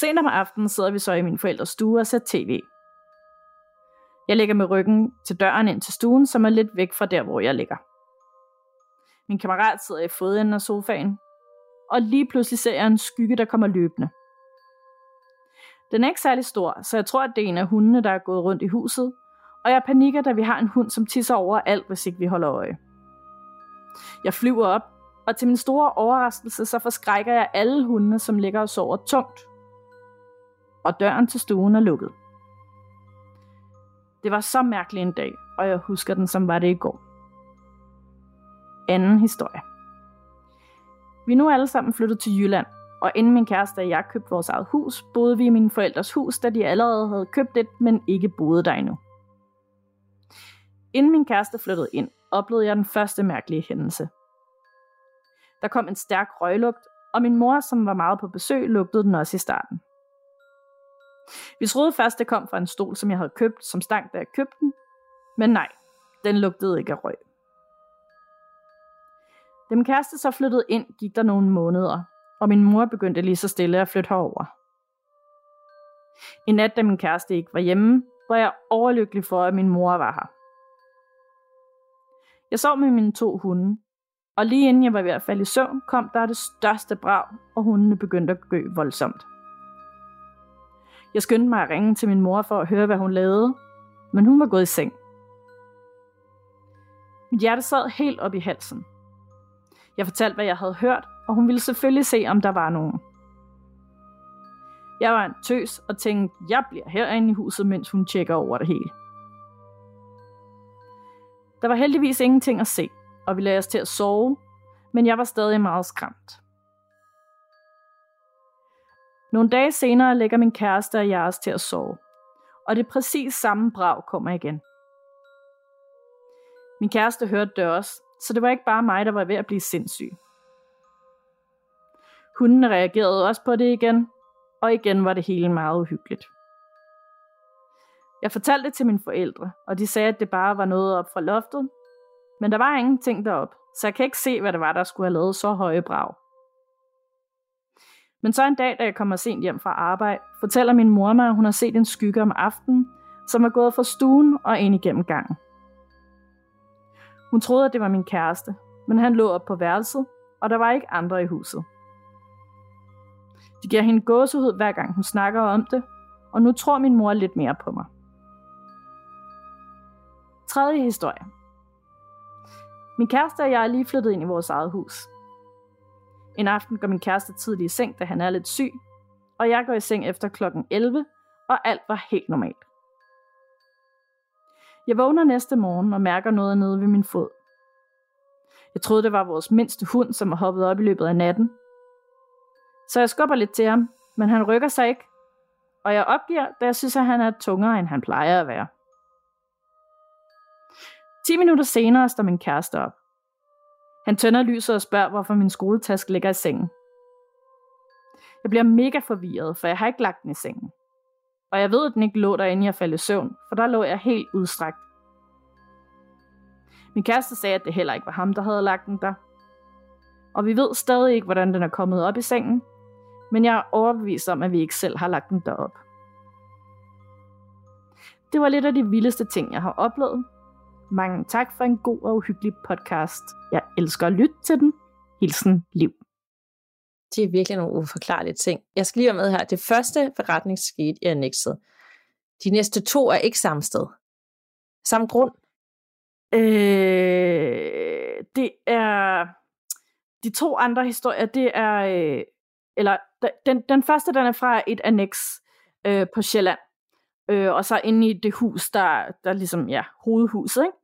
Senere om aftenen sidder vi så i min forældres stue og ser tv. Jeg ligger med ryggen til døren ind til stuen, som er lidt væk fra der, hvor jeg ligger. Min kammerat sidder i fodenden af sofaen, og lige pludselig ser jeg en skygge, der kommer løbende. Den er ikke særlig stor, så jeg tror, at det er en af hundene, der er gået rundt i huset, og jeg panikker, da vi har en hund, som tisser over alt, hvis ikke vi holder øje. Jeg flyver op, og til min store overraskelse, så forskrækker jeg alle hundene, som ligger og sover tungt. Og døren til stuen er lukket. Det var så mærkelig en dag, og jeg husker den, som var det i går. Anden historie. Vi er nu alle sammen flyttet til Jylland, og inden min kæreste og jeg købte vores eget hus, boede vi i mine forældres hus, da de allerede havde købt et, men ikke boede der endnu. Inden min kæreste flyttede ind, oplevede jeg den første mærkelige hændelse. Der kom en stærk røglugt, og min mor, som var meget på besøg, lugtede den også i starten. Vi troede først, det kom fra en stol, som jeg havde købt, som stank, da jeg købte den, men nej, den lugtede ikke af røg. Da min kæreste så flyttede ind, gik der nogle måneder, og min mor begyndte lige så stille at flytte herover. En nat, da min kæreste ikke var hjemme, var jeg overlykkelig for, at min mor var her. Jeg sov med mine to hunde, og lige inden jeg var ved at falde i søvn, kom der det største brag, og hundene begyndte at gø voldsomt. Jeg skyndte mig at ringe til min mor for at høre, hvad hun lavede, men hun var gået i seng. Mit hjerte sad helt op i halsen. Jeg fortalte, hvad jeg havde hørt, og hun ville selvfølgelig se, om der var nogen. Jeg var en tøs og tænkte, jeg bliver herinde i huset, mens hun tjekker over det hele. Der var heldigvis ingenting at se, og vi lagde os til at sove, men jeg var stadig meget skræmt. Nogle dage senere lægger min kæreste og jeg os til at sove, og det præcis samme brag kommer igen. Min kæreste hørte det også, så det var ikke bare mig, der var ved at blive sindssyg. Hunden reagerede også på det igen, og igen var det hele meget uhyggeligt. Jeg fortalte det til mine forældre, og de sagde, at det bare var noget op fra loftet, men der var ingenting derop, så jeg kan ikke se, hvad det var, der skulle have lavet så høje brag. Men så en dag, da jeg kommer sent hjem fra arbejde, fortæller min mor mig, at hun har set en skygge om aftenen, som er gået fra stuen og ind igennem gangen. Hun troede, at det var min kæreste, men han lå op på værelset, og der var ikke andre i huset. Det giver hende gåsehud, hver gang hun snakker om det, og nu tror min mor lidt mere på mig. Tredje historie. Min kæreste og jeg er lige flyttet ind i vores eget hus. En aften går min kæreste tidligt i seng, da han er lidt syg, og jeg går i seng efter klokken 11, og alt var helt normalt. Jeg vågner næste morgen og mærker noget nede ved min fod. Jeg troede, det var vores mindste hund, som var hoppet op i løbet af natten. Så jeg skubber lidt til ham, men han rykker sig ikke, og jeg opgiver, da jeg synes, at han er tungere, end han plejer at være. 10 minutter senere står min kæreste op. Han tænder lyset og spørger, hvorfor min skoletaske ligger i sengen. Jeg bliver mega forvirret, for jeg har ikke lagt den i sengen. Og jeg ved, at den ikke lå derinde, jeg faldt i søvn, for der lå jeg helt udstrakt. Min kæreste sagde, at det heller ikke var ham, der havde lagt den der. Og vi ved stadig ikke, hvordan den er kommet op i sengen, men jeg er overbevist om, at vi ikke selv har lagt den derop. Det var lidt af de vildeste ting, jeg har oplevet, mange tak for en god og uhyggelig podcast. Jeg elsker at lytte til den. Hilsen Liv. Det er virkelig nogle uforklarlige ting. Jeg skal lige være med her. Det første forretning skete i annexet. De næste to er ikke samme sted. Samme grund. Øh, det er... De to andre historier, det er... Øh, eller den, den første, den er fra et annex øh, på Sjælland øh, og så inde i det hus, der, der ligesom, ja, hovedhuset, ikke?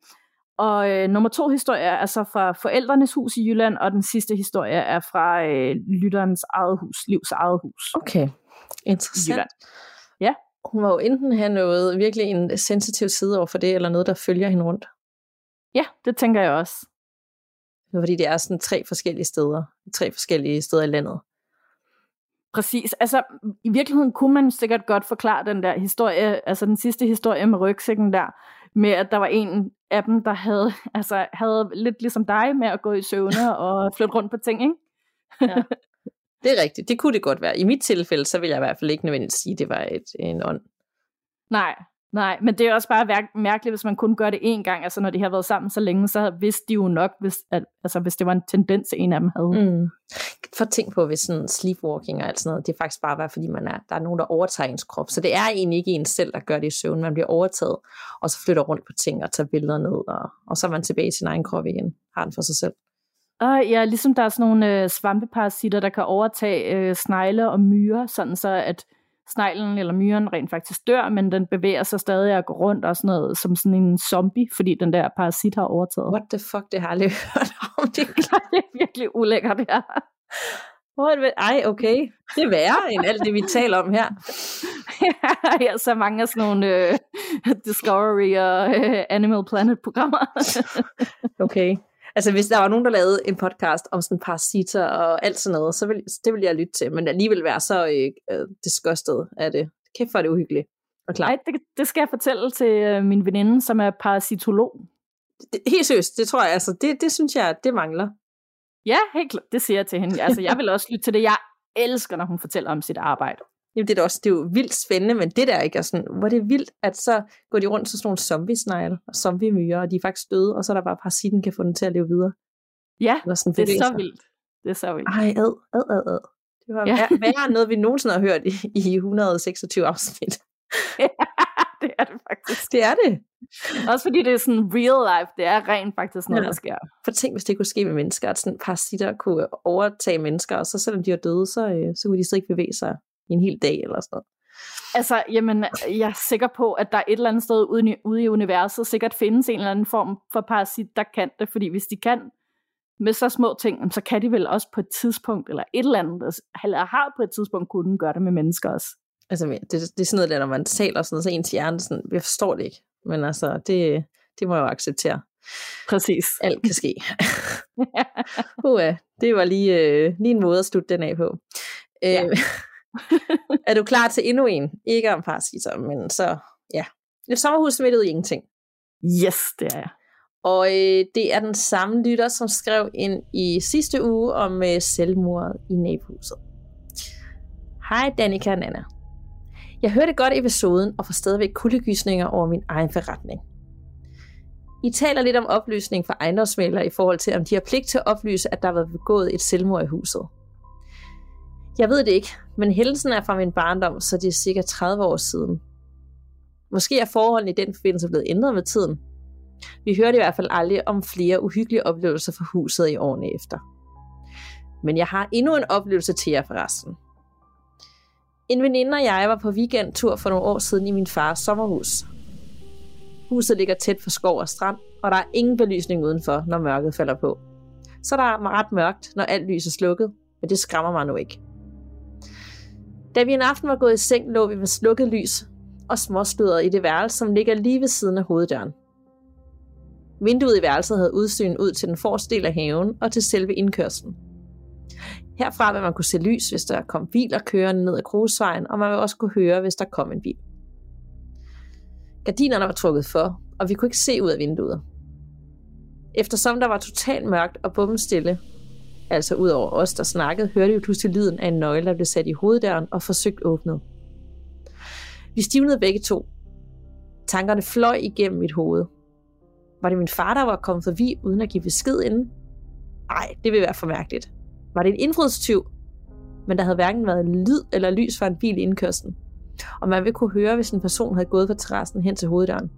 Og øh, nummer to historie er altså fra forældrenes hus i Jylland, og den sidste historie er fra øh, lytterens eget hus, livs eget hus. Okay, interessant. Ja. Hun må jo enten have noget, virkelig en sensitiv side over for det, eller noget, der følger hende rundt. Ja, det tænker jeg også. Fordi det er sådan tre forskellige steder, tre forskellige steder i landet. Præcis. Altså, i virkeligheden kunne man sikkert godt forklare den der historie, altså den sidste historie med rygsækken der, med at der var en af dem, der havde, <laughs> altså, havde lidt ligesom dig med at gå i søvne <laughs> og flytte rundt på ting, ikke? ja. <laughs> Det er rigtigt. Det kunne det godt være. I mit tilfælde, så vil jeg i hvert fald ikke nødvendigvis sige, at det var et, en ånd. Nej, Nej, men det er også bare mærkeligt, hvis man kun gør det én gang. Altså når de har været sammen så længe, så vidste de jo nok, hvis, at, altså, hvis det var en tendens, en af dem havde. Mm. For tænk på, hvis sådan sleepwalking og alt sådan noget, det er faktisk bare, fordi man er, der er nogen, der overtager ens krop. Så det er egentlig ikke en selv, der gør det i søvn. Man bliver overtaget, og så flytter rundt på ting og tager billeder ned, og, og så er man tilbage i sin egen krop igen. Har den for sig selv. Og ja, ligesom der er sådan nogle øh, svampeparasitter, der kan overtage øh, snegle og myrer, sådan så at sneglen eller myren rent faktisk dør, men den bevæger sig stadig og går rundt og sådan noget, som sådan en zombie, fordi den der parasit har overtaget. What the fuck, det har jeg aldrig <laughs> hørt om. Det, det er virkelig ulækkert, det her. Ej, okay. Det er værre end alt det, vi taler om her. <laughs> ja, så mange af sådan nogle uh, Discovery og uh, Animal Planet-programmer. okay. Altså, hvis der var nogen, der lavede en podcast om sådan parasitter og alt sådan noget, så vil, det vil jeg lytte til, men alligevel være så uh, disgusted af det. Kæft for det uhyggeligt. Og klar. Ej, det, det skal jeg fortælle til uh, min veninde, som er parasitolog. Det, helt seriøst, det tror jeg, altså, det, det synes jeg, det mangler. Ja, helt klart. Det siger jeg til hende. Altså, jeg vil også lytte til det. Jeg elsker, når hun fortæller om sit arbejde. Jamen, det er, også, det er jo vildt spændende, men det der ikke er sådan, hvor det er vildt, at så går de rundt til sådan nogle zombie og zombie og de er faktisk døde, og så er der bare parasitten, kan få den til at leve videre. Ja, sådan, det er så vildt. Det er så vildt. Ej, ad, ad, ad, ad. Det var ja. værre end noget, vi nogensinde har hørt i, i 126 afsnit. ja, <laughs> det er det faktisk. Det er det. Også fordi det er sådan real life, det er rent faktisk noget, ja. der sker. For tænk, hvis det kunne ske med mennesker, at sådan parasitter kunne overtage mennesker, og så selvom de er døde, så, øh, så kunne de så ikke bevæge sig i en hel dag eller sådan noget. Altså, jamen, jeg er sikker på, at der er et eller andet sted ude i, ude i universet sikkert findes en eller anden form for parasit, der kan det, fordi hvis de kan med så små ting, så kan de vel også på et tidspunkt, eller et eller andet, eller har på et tidspunkt kunne gøre det med mennesker også. Altså, det, det er sådan noget, der, når man taler sådan noget, så ens hjerne sådan, jeg forstår det ikke. Men altså, det, det må jeg jo acceptere. Præcis. Alt kan ske. <laughs> uh, det var lige, øh, lige en måde at slutte den af på. Ja. <laughs> Er du klar til endnu en? Ikke om parasitter, men så, ja. Et sommerhus smittede ingenting. Yes, det er jeg. Og øh, det er den samme lytter, som skrev ind i sidste uge om øh, selvmordet i nabohuset. Hej Danika og Nana. Jeg hørte godt episoden og får stadigvæk kuldegysninger over min egen forretning. I taler lidt om oplysning for ejendomsmælere i forhold til, om de har pligt til at oplyse, at der været begået et selvmord i huset. Jeg ved det ikke, men hændelsen er fra min barndom, så det er cirka 30 år siden. Måske er forholdene i den forbindelse blevet ændret med tiden. Vi hørte i hvert fald aldrig om flere uhyggelige oplevelser fra huset i årene efter. Men jeg har endnu en oplevelse til jer forresten. En veninde og jeg var på weekendtur for nogle år siden i min fars sommerhus. Huset ligger tæt for skov og strand, og der er ingen belysning udenfor, når mørket falder på. Så der er ret mørkt, når alt lys er slukket, men det skræmmer mig nu ikke. Da vi en aften var gået i seng, lå vi med slukket lys og småsludret i det værelse, som ligger lige ved siden af hoveddøren. Vinduet i værelset havde udsyn ud til den forreste del af haven og til selve indkørslen. Herfra vil man kunne se lys, hvis der kom biler kørende ned ad grusvejen, og man vil også kunne høre, hvis der kom en bil. Gardinerne var trukket for, og vi kunne ikke se ud af vinduet. Eftersom der var totalt mørkt og bumstille, altså ud over os, der snakkede, hørte vi pludselig lyden af en nøgle, der blev sat i hoveddøren og forsøgt åbnet. Vi stivnede begge to. Tankerne fløj igennem mit hoved. Var det min far, der var kommet forbi, uden at give besked inden? Nej, det ville være for mærkeligt. Var det en indbrudstyv? Men der havde hverken været lyd eller lys fra en bil i indkørslen. Og man ville kunne høre, hvis en person havde gået fra terrassen hen til hoveddøren.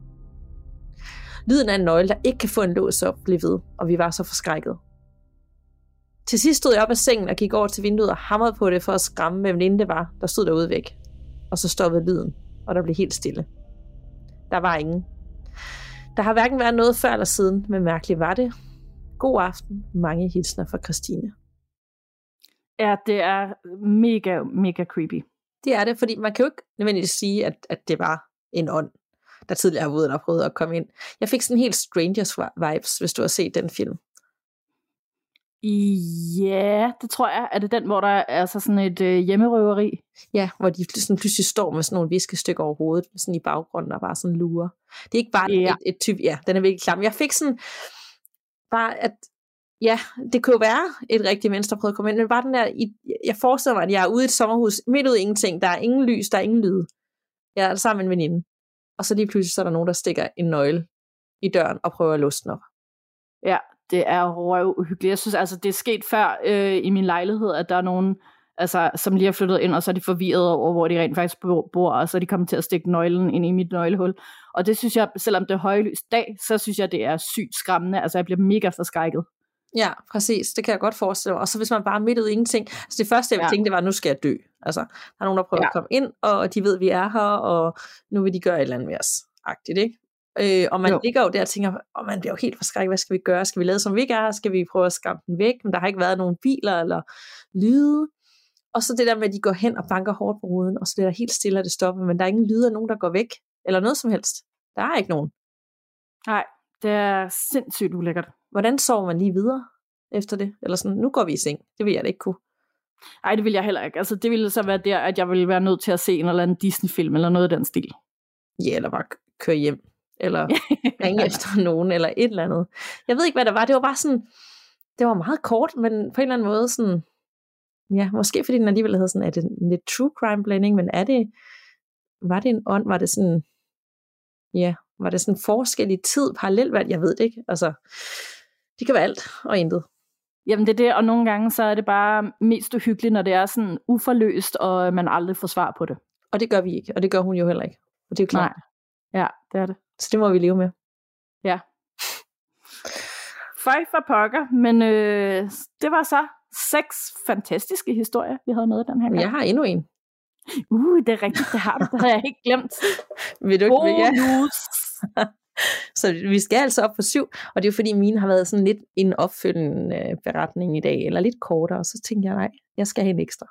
Lyden af en nøgle, der ikke kan få en lås op, blev ved, og vi var så forskrækket. Til sidst stod jeg op af sengen og gik over til vinduet og hamrede på det for at skræmme, hvem det var, der stod derude væk. Og så stoppede lyden, og der blev helt stille. Der var ingen. Der har hverken været noget før eller siden, men mærkeligt var det. God aften. Mange hilsner fra Christine. Ja, det er mega, mega creepy. Det er det, fordi man kan jo ikke nødvendigvis sige, at, at det var en ånd, der tidligere har der prøvet at komme ind. Jeg fik sådan helt Strangers vibes, hvis du har set den film. Ja, det tror jeg. Er det den, hvor der er så sådan et øh, hjemmerøveri? Ja, hvor de sådan pludselig står med sådan nogle viskestykker over hovedet, sådan i baggrunden og bare sådan lurer. Det er ikke bare ja. et, et type, ja, den er virkelig klam. Jeg fik sådan, bare at, ja, det kunne jo være et rigtigt der prøvede at komme ind, men bare den der, jeg forestiller mig, at jeg er ude i et sommerhus, midt ud i ingenting, der er ingen lys, der er ingen lyd. Jeg er sammen med en veninde. Og så lige pludselig så er der nogen, der stikker en nøgle i døren og prøver at låse den op. Ja, det er røv uhyggeligt. Jeg synes altså, det er sket før øh, i min lejlighed, at der er nogen, altså, som lige har flyttet ind, og så er de forvirret over, hvor de rent faktisk bor, og så er de kommet til at stikke nøglen ind i mit nøglehul. Og det synes jeg, selvom det er højlys dag, så synes jeg, det er sygt skræmmende. Altså, jeg bliver mega forskrækket. Ja, præcis. Det kan jeg godt forestille mig. Og så hvis man bare midt ud i ingenting. Altså det første, jeg Ja. tænke, det var, nu skal jeg dø. Altså, der er nogen, der prøver Ja. at komme ind, og de ved, vi er her, og nu vil de gøre et eller andet med os. Agtigt, ikke? Øh, og man Jo. ligger jo der og tænker, og man bliver jo helt forskrækket, hvad skal vi gøre? Skal vi lade som vi ikke er? Skal vi prøve at skræmme den væk? Men der har ikke været nogen biler eller lyde. Og så det der med, at de går hen og banker hårdt på ruden, og så det der helt stille, at det stopper, men der er ingen lyde af nogen, der går væk, eller noget som helst. Der er ikke nogen. Nej, det er sindssygt ulækkert. Hvordan sover man lige videre efter det? Eller sådan, nu går vi i seng. Det vil jeg da ikke kunne. Nej, det vil jeg heller ikke. Altså, det ville så være der, at jeg ville være nødt til at se en eller anden Disney-film, eller noget af den stil. Ja, eller bare køre hjem, eller <laughs> ringe efter nogen, eller et eller andet. Jeg ved ikke, hvad der var. Det var bare sådan, det var meget kort, men på en eller anden måde sådan, ja, måske fordi den alligevel havde sådan, er det en lidt true crime blanding, men er det, var det en ånd, var det sådan, ja, var det sådan forskellig tid, parallelvalg, jeg ved det ikke. Altså, det kan være alt og intet. Jamen det er det, og nogle gange så er det bare mest uhyggeligt, når det er sådan uforløst, og man aldrig får svar på det. Og det gør vi ikke, og det gør hun jo heller ikke. Og det er jo klart. Nej. Ja, det er det. Så det må vi leve med. Ja. Føj for pokker, men øh, det var så seks fantastiske historier, vi havde med den her gang. Jeg har endnu en. Uh, det er rigtigt, det har. Det havde jeg helt glemt. <laughs> Vil du ikke? Ja. Bonus. <laughs> Så vi skal altså op på syv, og det er jo fordi mine har været sådan lidt en opfølgende øh, beretning i dag, eller lidt kortere, og så tænkte jeg, nej, jeg skal have en ekstra.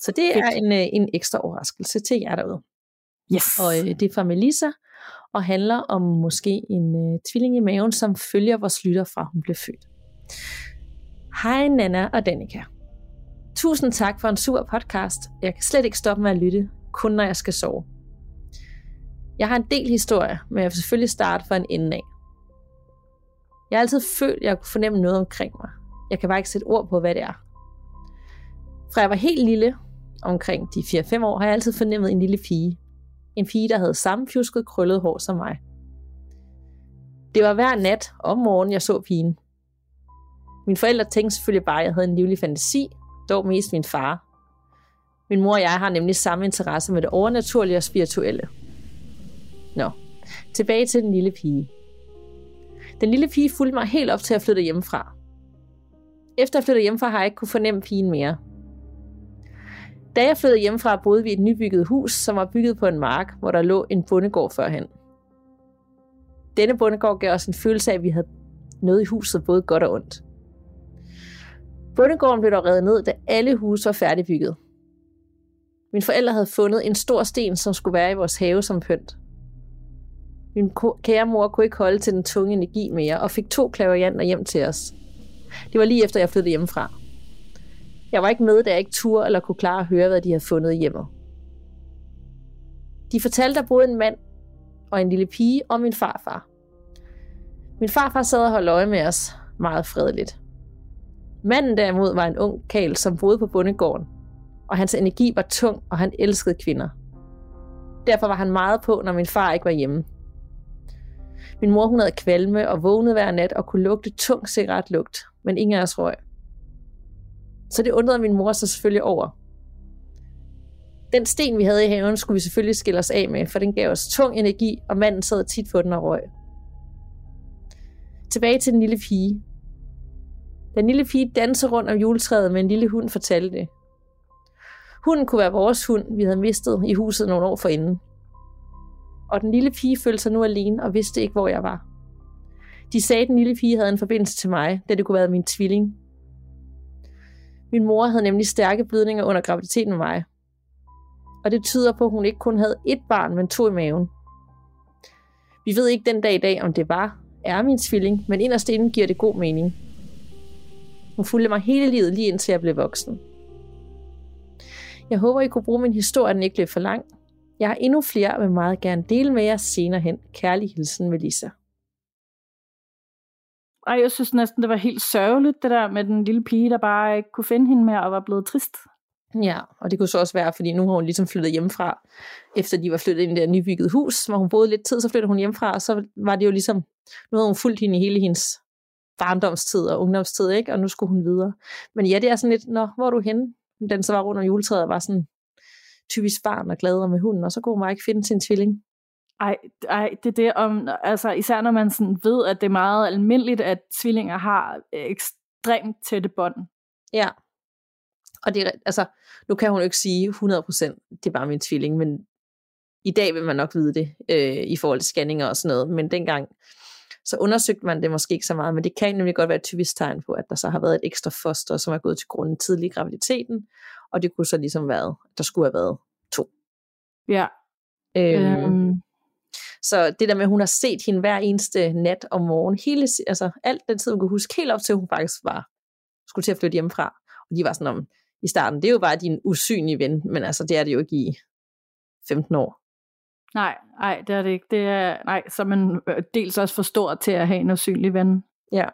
Så det er Fedt. en, øh, en ekstra overraskelse til jer derude. Yes. Og øh, det er fra Melissa, og handler om måske en øh, tvilling i maven, som følger vores lytter fra hun blev født. Hej Nana og Danika. Tusind tak for en super podcast. Jeg kan slet ikke stoppe med at lytte, kun når jeg skal sove. Jeg har en del historie, men jeg vil selvfølgelig starte fra en ende af. Jeg har altid følt, at jeg kunne fornemme noget omkring mig. Jeg kan bare ikke sætte ord på, hvad det er. Fra jeg var helt lille, omkring de 4-5 år, har jeg altid fornemmet en lille pige. En pige, der havde samme fjusket krøllet hår som mig. Det var hver nat om morgenen, jeg så pigen. Mine forældre tænkte selvfølgelig bare, at jeg havde en livlig fantasi, dog mest min far. Min mor og jeg har nemlig samme interesse med det overnaturlige og spirituelle. Nå, tilbage til den lille pige. Den lille pige fulgte mig helt op til at flytte hjemmefra. Efter at flytte hjemmefra, har jeg ikke kunne fornemme pigen mere. Da jeg flyttede hjemmefra, boede vi i et nybygget hus, som var bygget på en mark, hvor der lå en bondegård førhen. Denne bondegård gav os en følelse af, at vi havde noget i huset, både godt og ondt. Bondegården blev dog revet ned, da alle huse var færdigbygget. Mine forældre havde fundet en stor sten, som skulle være i vores have som pynt. Min kære mor kunne ikke holde til den tunge energi mere, og fik to klaverianter hjem til os. Det var lige efter, jeg flyttede hjemmefra. Jeg var ikke med, da jeg ikke turde eller kunne klare at høre, hvad de havde fundet i hjemmet. De fortalte, der boede en mand og en lille pige og min farfar. Min farfar sad og holdt øje med os meget fredeligt. Manden derimod var en ung kal, som boede på bondegården, og hans energi var tung, og han elskede kvinder. Derfor var han meget på, når min far ikke var hjemme. Min mor hun havde kvalme og vågnede hver nat og kunne lugte tung cigaretlugt, men ingen af os røg. Så det undrede min mor sig selvfølgelig over. Den sten, vi havde i haven, skulle vi selvfølgelig skille os af med, for den gav os tung energi, og manden sad tit på den og røg. Tilbage til den lille pige. Den lille pige dansede rundt om juletræet med en lille hund, fortalte det. Hunden kunne være vores hund, vi havde mistet i huset nogle år forinden. Og den lille pige følte sig nu alene og vidste ikke, hvor jeg var. De sagde, at den lille pige havde en forbindelse til mig, da det kunne være min tvilling. Min mor havde nemlig stærke blødninger under graviditeten med mig. Og det tyder på, at hun ikke kun havde ét barn, men to i maven. Vi ved ikke den dag i dag, om det var, er min tvilling, men inderst inden giver det god mening. Hun fulgte mig hele livet, lige indtil jeg blev voksen. Jeg håber, I kunne bruge min historie, den ikke blev for lang. Jeg har endnu flere, og vil meget gerne dele med jer senere hen. Kærlig hilsen, Melissa. Ej, jeg synes næsten, det var helt sørgeligt, det der med den lille pige, der bare ikke kunne finde hende mere og var blevet trist. Ja, og det kunne så også være, fordi nu har hun ligesom flyttet hjemmefra, efter de var flyttet ind i det der nybyggede hus, hvor hun boede lidt tid, så flyttede hun hjemmefra, og så var det jo ligesom, nu havde hun fulgt hende i hele hendes barndomstid og ungdomstid, ikke? og nu skulle hun videre. Men ja, det er sådan lidt, nå, hvor er du henne? Den så var rundt om juletræet og var sådan typisk barn og glad og med hunden, og så kunne hun bare ikke finde sin tvilling. Ej, ej, det er det om, altså især når man sådan ved, at det er meget almindeligt, at tvillinger har eks- ekstremt tætte bånd. Ja. Og det er, altså, nu kan hun jo ikke sige 100%, det er bare min tvilling, men i dag vil man nok vide det, øh, i forhold til scanninger og sådan noget, men dengang, så undersøgte man det måske ikke så meget, men det kan nemlig godt være et typisk tegn på, at der så har været et ekstra foster, som er gået til grunden tidlig i graviditeten, og det kunne så ligesom være, der skulle have været to. Ja. Øhm, øhm. Så det der med, at hun har set hende hver eneste nat om morgenen, hele, altså alt den tid, hun kunne huske, helt op til, at hun faktisk var, skulle til at flytte hjemmefra. Og de var sådan om, i starten, det er jo bare din usynlige ven, men altså det er det jo ikke i 15 år. Nej, nej, det er det ikke. Det er, nej, så er man øh, dels også for stor til at have en usynlig ven. Ja.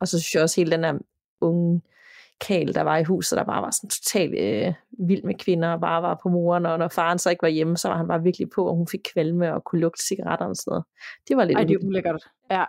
Og så synes jeg også hele den der unge kal, der var i huset, der bare var sådan totalt øh, vild med kvinder, og bare var på moren, og når faren så ikke var hjemme, så var han bare virkelig på, og hun fik kvalme og kunne lugte cigaretter og sådan noget. Det var lidt Ej, det er ulækkert. Ja,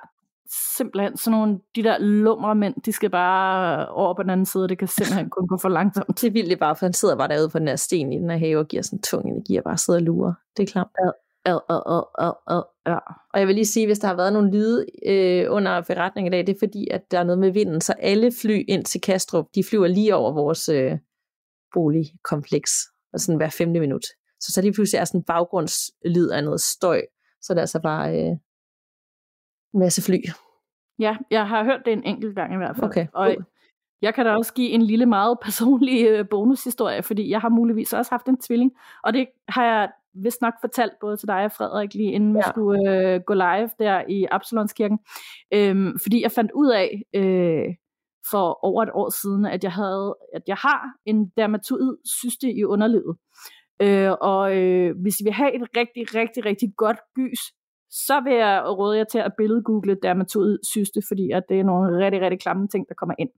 simpelthen sådan nogle, de der lumre mænd, de skal bare over på den anden side, det kan simpelthen kun gå for langsomt. Det er vildt bare, for han sidder bare derude på den her sten i den her have og giver sådan tung energi og bare sidder og lurer. Det er klart. Ja. Ja, ja, ja, ja, ja. Og jeg vil lige sige, hvis der har været nogle lyde øh, under forretningen i dag, det er fordi, at der er noget med vinden, så alle fly ind til Kastrup, de flyver lige over vores øh, boligkompleks, og sådan hver femte minut. Så så lige pludselig er sådan en baggrundslyd af noget støj, så der er altså bare øh, en masse fly. Ja, jeg har hørt det en enkelt gang i hvert fald. Okay, og jeg kan da også give en lille meget personlig øh, bonushistorie, fordi jeg har muligvis også haft en tvilling, og det har jeg vist nok fortalt både til dig og Frederik lige inden ja. vi skulle øh, gå live der i Absalonskirken, øhm, fordi jeg fandt ud af øh, for over et år siden, at jeg havde, at jeg har en dermatoid syste i underlivet. Øh, og øh, hvis vi har et rigtig, rigtig, rigtig godt gys, så vil jeg råde jer til at billedgoogle dermatoid syste, fordi at det er nogle rigtig, rigtig klamme ting, der kommer ind.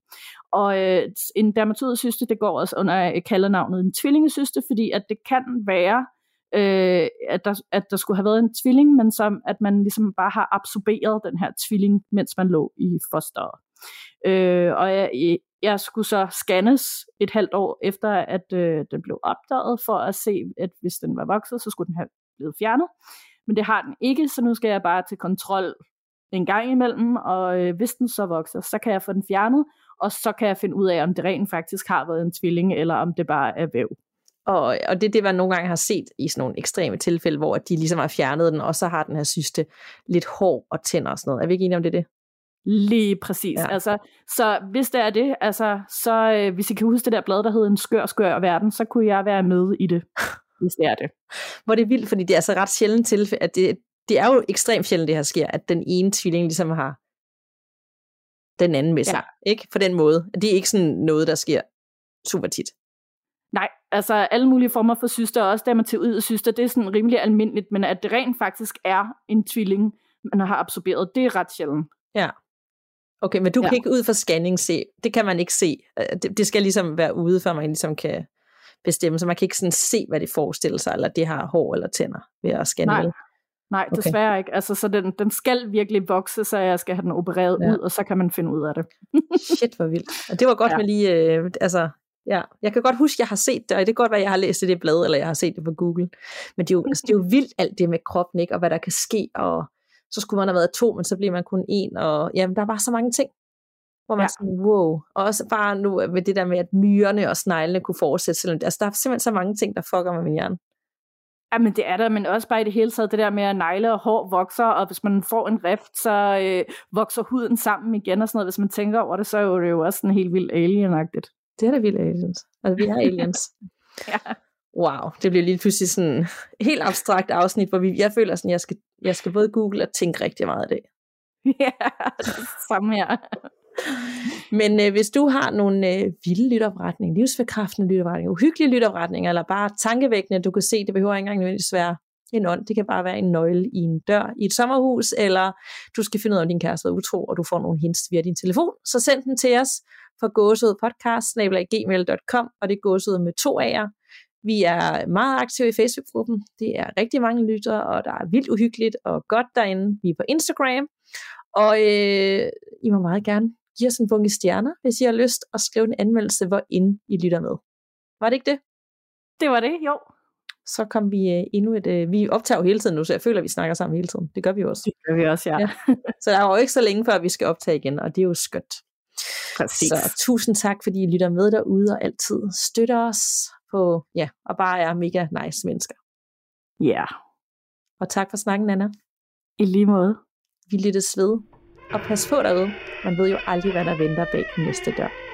Og øh, en dermatoid syste, det går også under kaldenavnet en tvillingesyste, fordi at det kan være, øh, at, der, at der skulle have været en tvilling, men som at man ligesom bare har absorberet den her tvilling, mens man lå i fosteret. Øh, og jeg, jeg skulle så scannes et halvt år efter, at øh, den blev opdaget, for at se, at hvis den var vokset, så skulle den have blevet fjernet. Men det har den ikke, så nu skal jeg bare til kontrol en gang imellem, og øh, hvis den så vokser, så kan jeg få den fjernet, og så kan jeg finde ud af, om det rent faktisk har været en tvilling, eller om det bare er væv. Og, og det er det, man nogle gange har set i sådan nogle ekstreme tilfælde, hvor de ligesom har fjernet den, og så har den her syste lidt hår og tænder og sådan noget. Er vi ikke enige om det, det? Lige præcis. Ja. Altså, så hvis det er det, altså, så øh, hvis I kan huske det der blad, der hedder En skør, skør verden, så kunne jeg være med i det, <laughs> hvis det er det. Hvor det er vildt, fordi det er altså ret sjældent tilfælde, at det, det er jo ekstremt sjældent, det her sker, at den ene tvilling ligesom har den anden med sig. Ja. Ikke? På den måde. Det er ikke sådan noget, der sker super tit. Nej, altså alle mulige former for syster, også dermatoid syster, det er sådan rimelig almindeligt, men at det rent faktisk er en tvilling, man har absorberet, det er ret sjældent. Ja. Okay, men du ja. kan ikke ud fra scanning se, det kan man ikke se. Øh, det, det skal ligesom være ude, før man ligesom kan bestemme, så man kan ikke sådan se, hvad det forestiller sig, eller det har hår eller tænder ved at scanne. Nej, Nej okay. desværre ikke. Altså, så den, den skal virkelig vokse, så jeg skal have den opereret ja. ud, og så kan man finde ud af det. Shit, hvor vildt. Og det var godt <laughs> ja. med lige, øh, altså, Ja, jeg kan godt huske, at jeg har set det, og det kan godt være, at jeg har læst det i det blad, eller jeg har set det på Google. Men det er, jo, altså, det er jo vildt alt det med kroppen, ikke? og hvad der kan ske, og så skulle man have været to, men så bliver man kun en, og jamen, der var så mange ting, hvor man ja. sådan, wow. Og også bare nu med det der med, at myrerne og sneglene kunne fortsætte, selvom, altså der er simpelthen så mange ting, der fucker med min hjerne. Jamen det er der, men også bare i det hele taget det der med at negle og hår vokser, og hvis man får en rift, så øh, vokser huden sammen igen og sådan noget. Hvis man tænker over det, så er det jo også sådan helt vildt alienagtigt. Det er da vildt aliens. Altså, vi er <laughs> aliens. ja. Wow, det bliver lige pludselig sådan helt abstrakt afsnit, hvor vi, jeg føler sådan, jeg skal, jeg skal både google og tænke rigtig meget af det. ja, det <laughs> samme her. Men øh, hvis du har nogle øh, vilde lytopretninger, livsforkræftende lytopretninger, uhyggelige lytopretninger, eller bare tankevækkende, du kan se, det behøver ikke engang nødvendigvis være en ånd. Det kan bare være en nøgle i en dør i et sommerhus, eller du skal finde ud af, om din kæreste er utro, og du får nogle hints via din telefon. Så send den til os på gåsødpodcast.gmail.com, og det er gåsød med to A'er. Vi er meget aktive i Facebook-gruppen. Det er rigtig mange lyttere, og der er vildt uhyggeligt og godt derinde. Vi er på Instagram, og øh, I må meget gerne give os en bunke stjerner, hvis I har lyst, og skrive en anmeldelse, hvor ind I lytter med. Var det ikke det? Det var det, jo. Så kom vi øh, endnu et... Øh, vi optager jo hele tiden nu, så jeg føler, at vi snakker sammen hele tiden. Det gør vi jo også. Det gør vi også, ja. ja. Så der er jo ikke så længe før, vi skal optage igen, og det er jo skønt. Præcis. Så tusind tak, fordi I lytter med derude og altid støtter os på, ja, og bare er mega nice mennesker. Ja, yeah. Og tak for snakken, Anna. i lige måde. Vi lyttes ved. Og pas på derude. Man ved jo aldrig, hvad der venter bag den næste dør.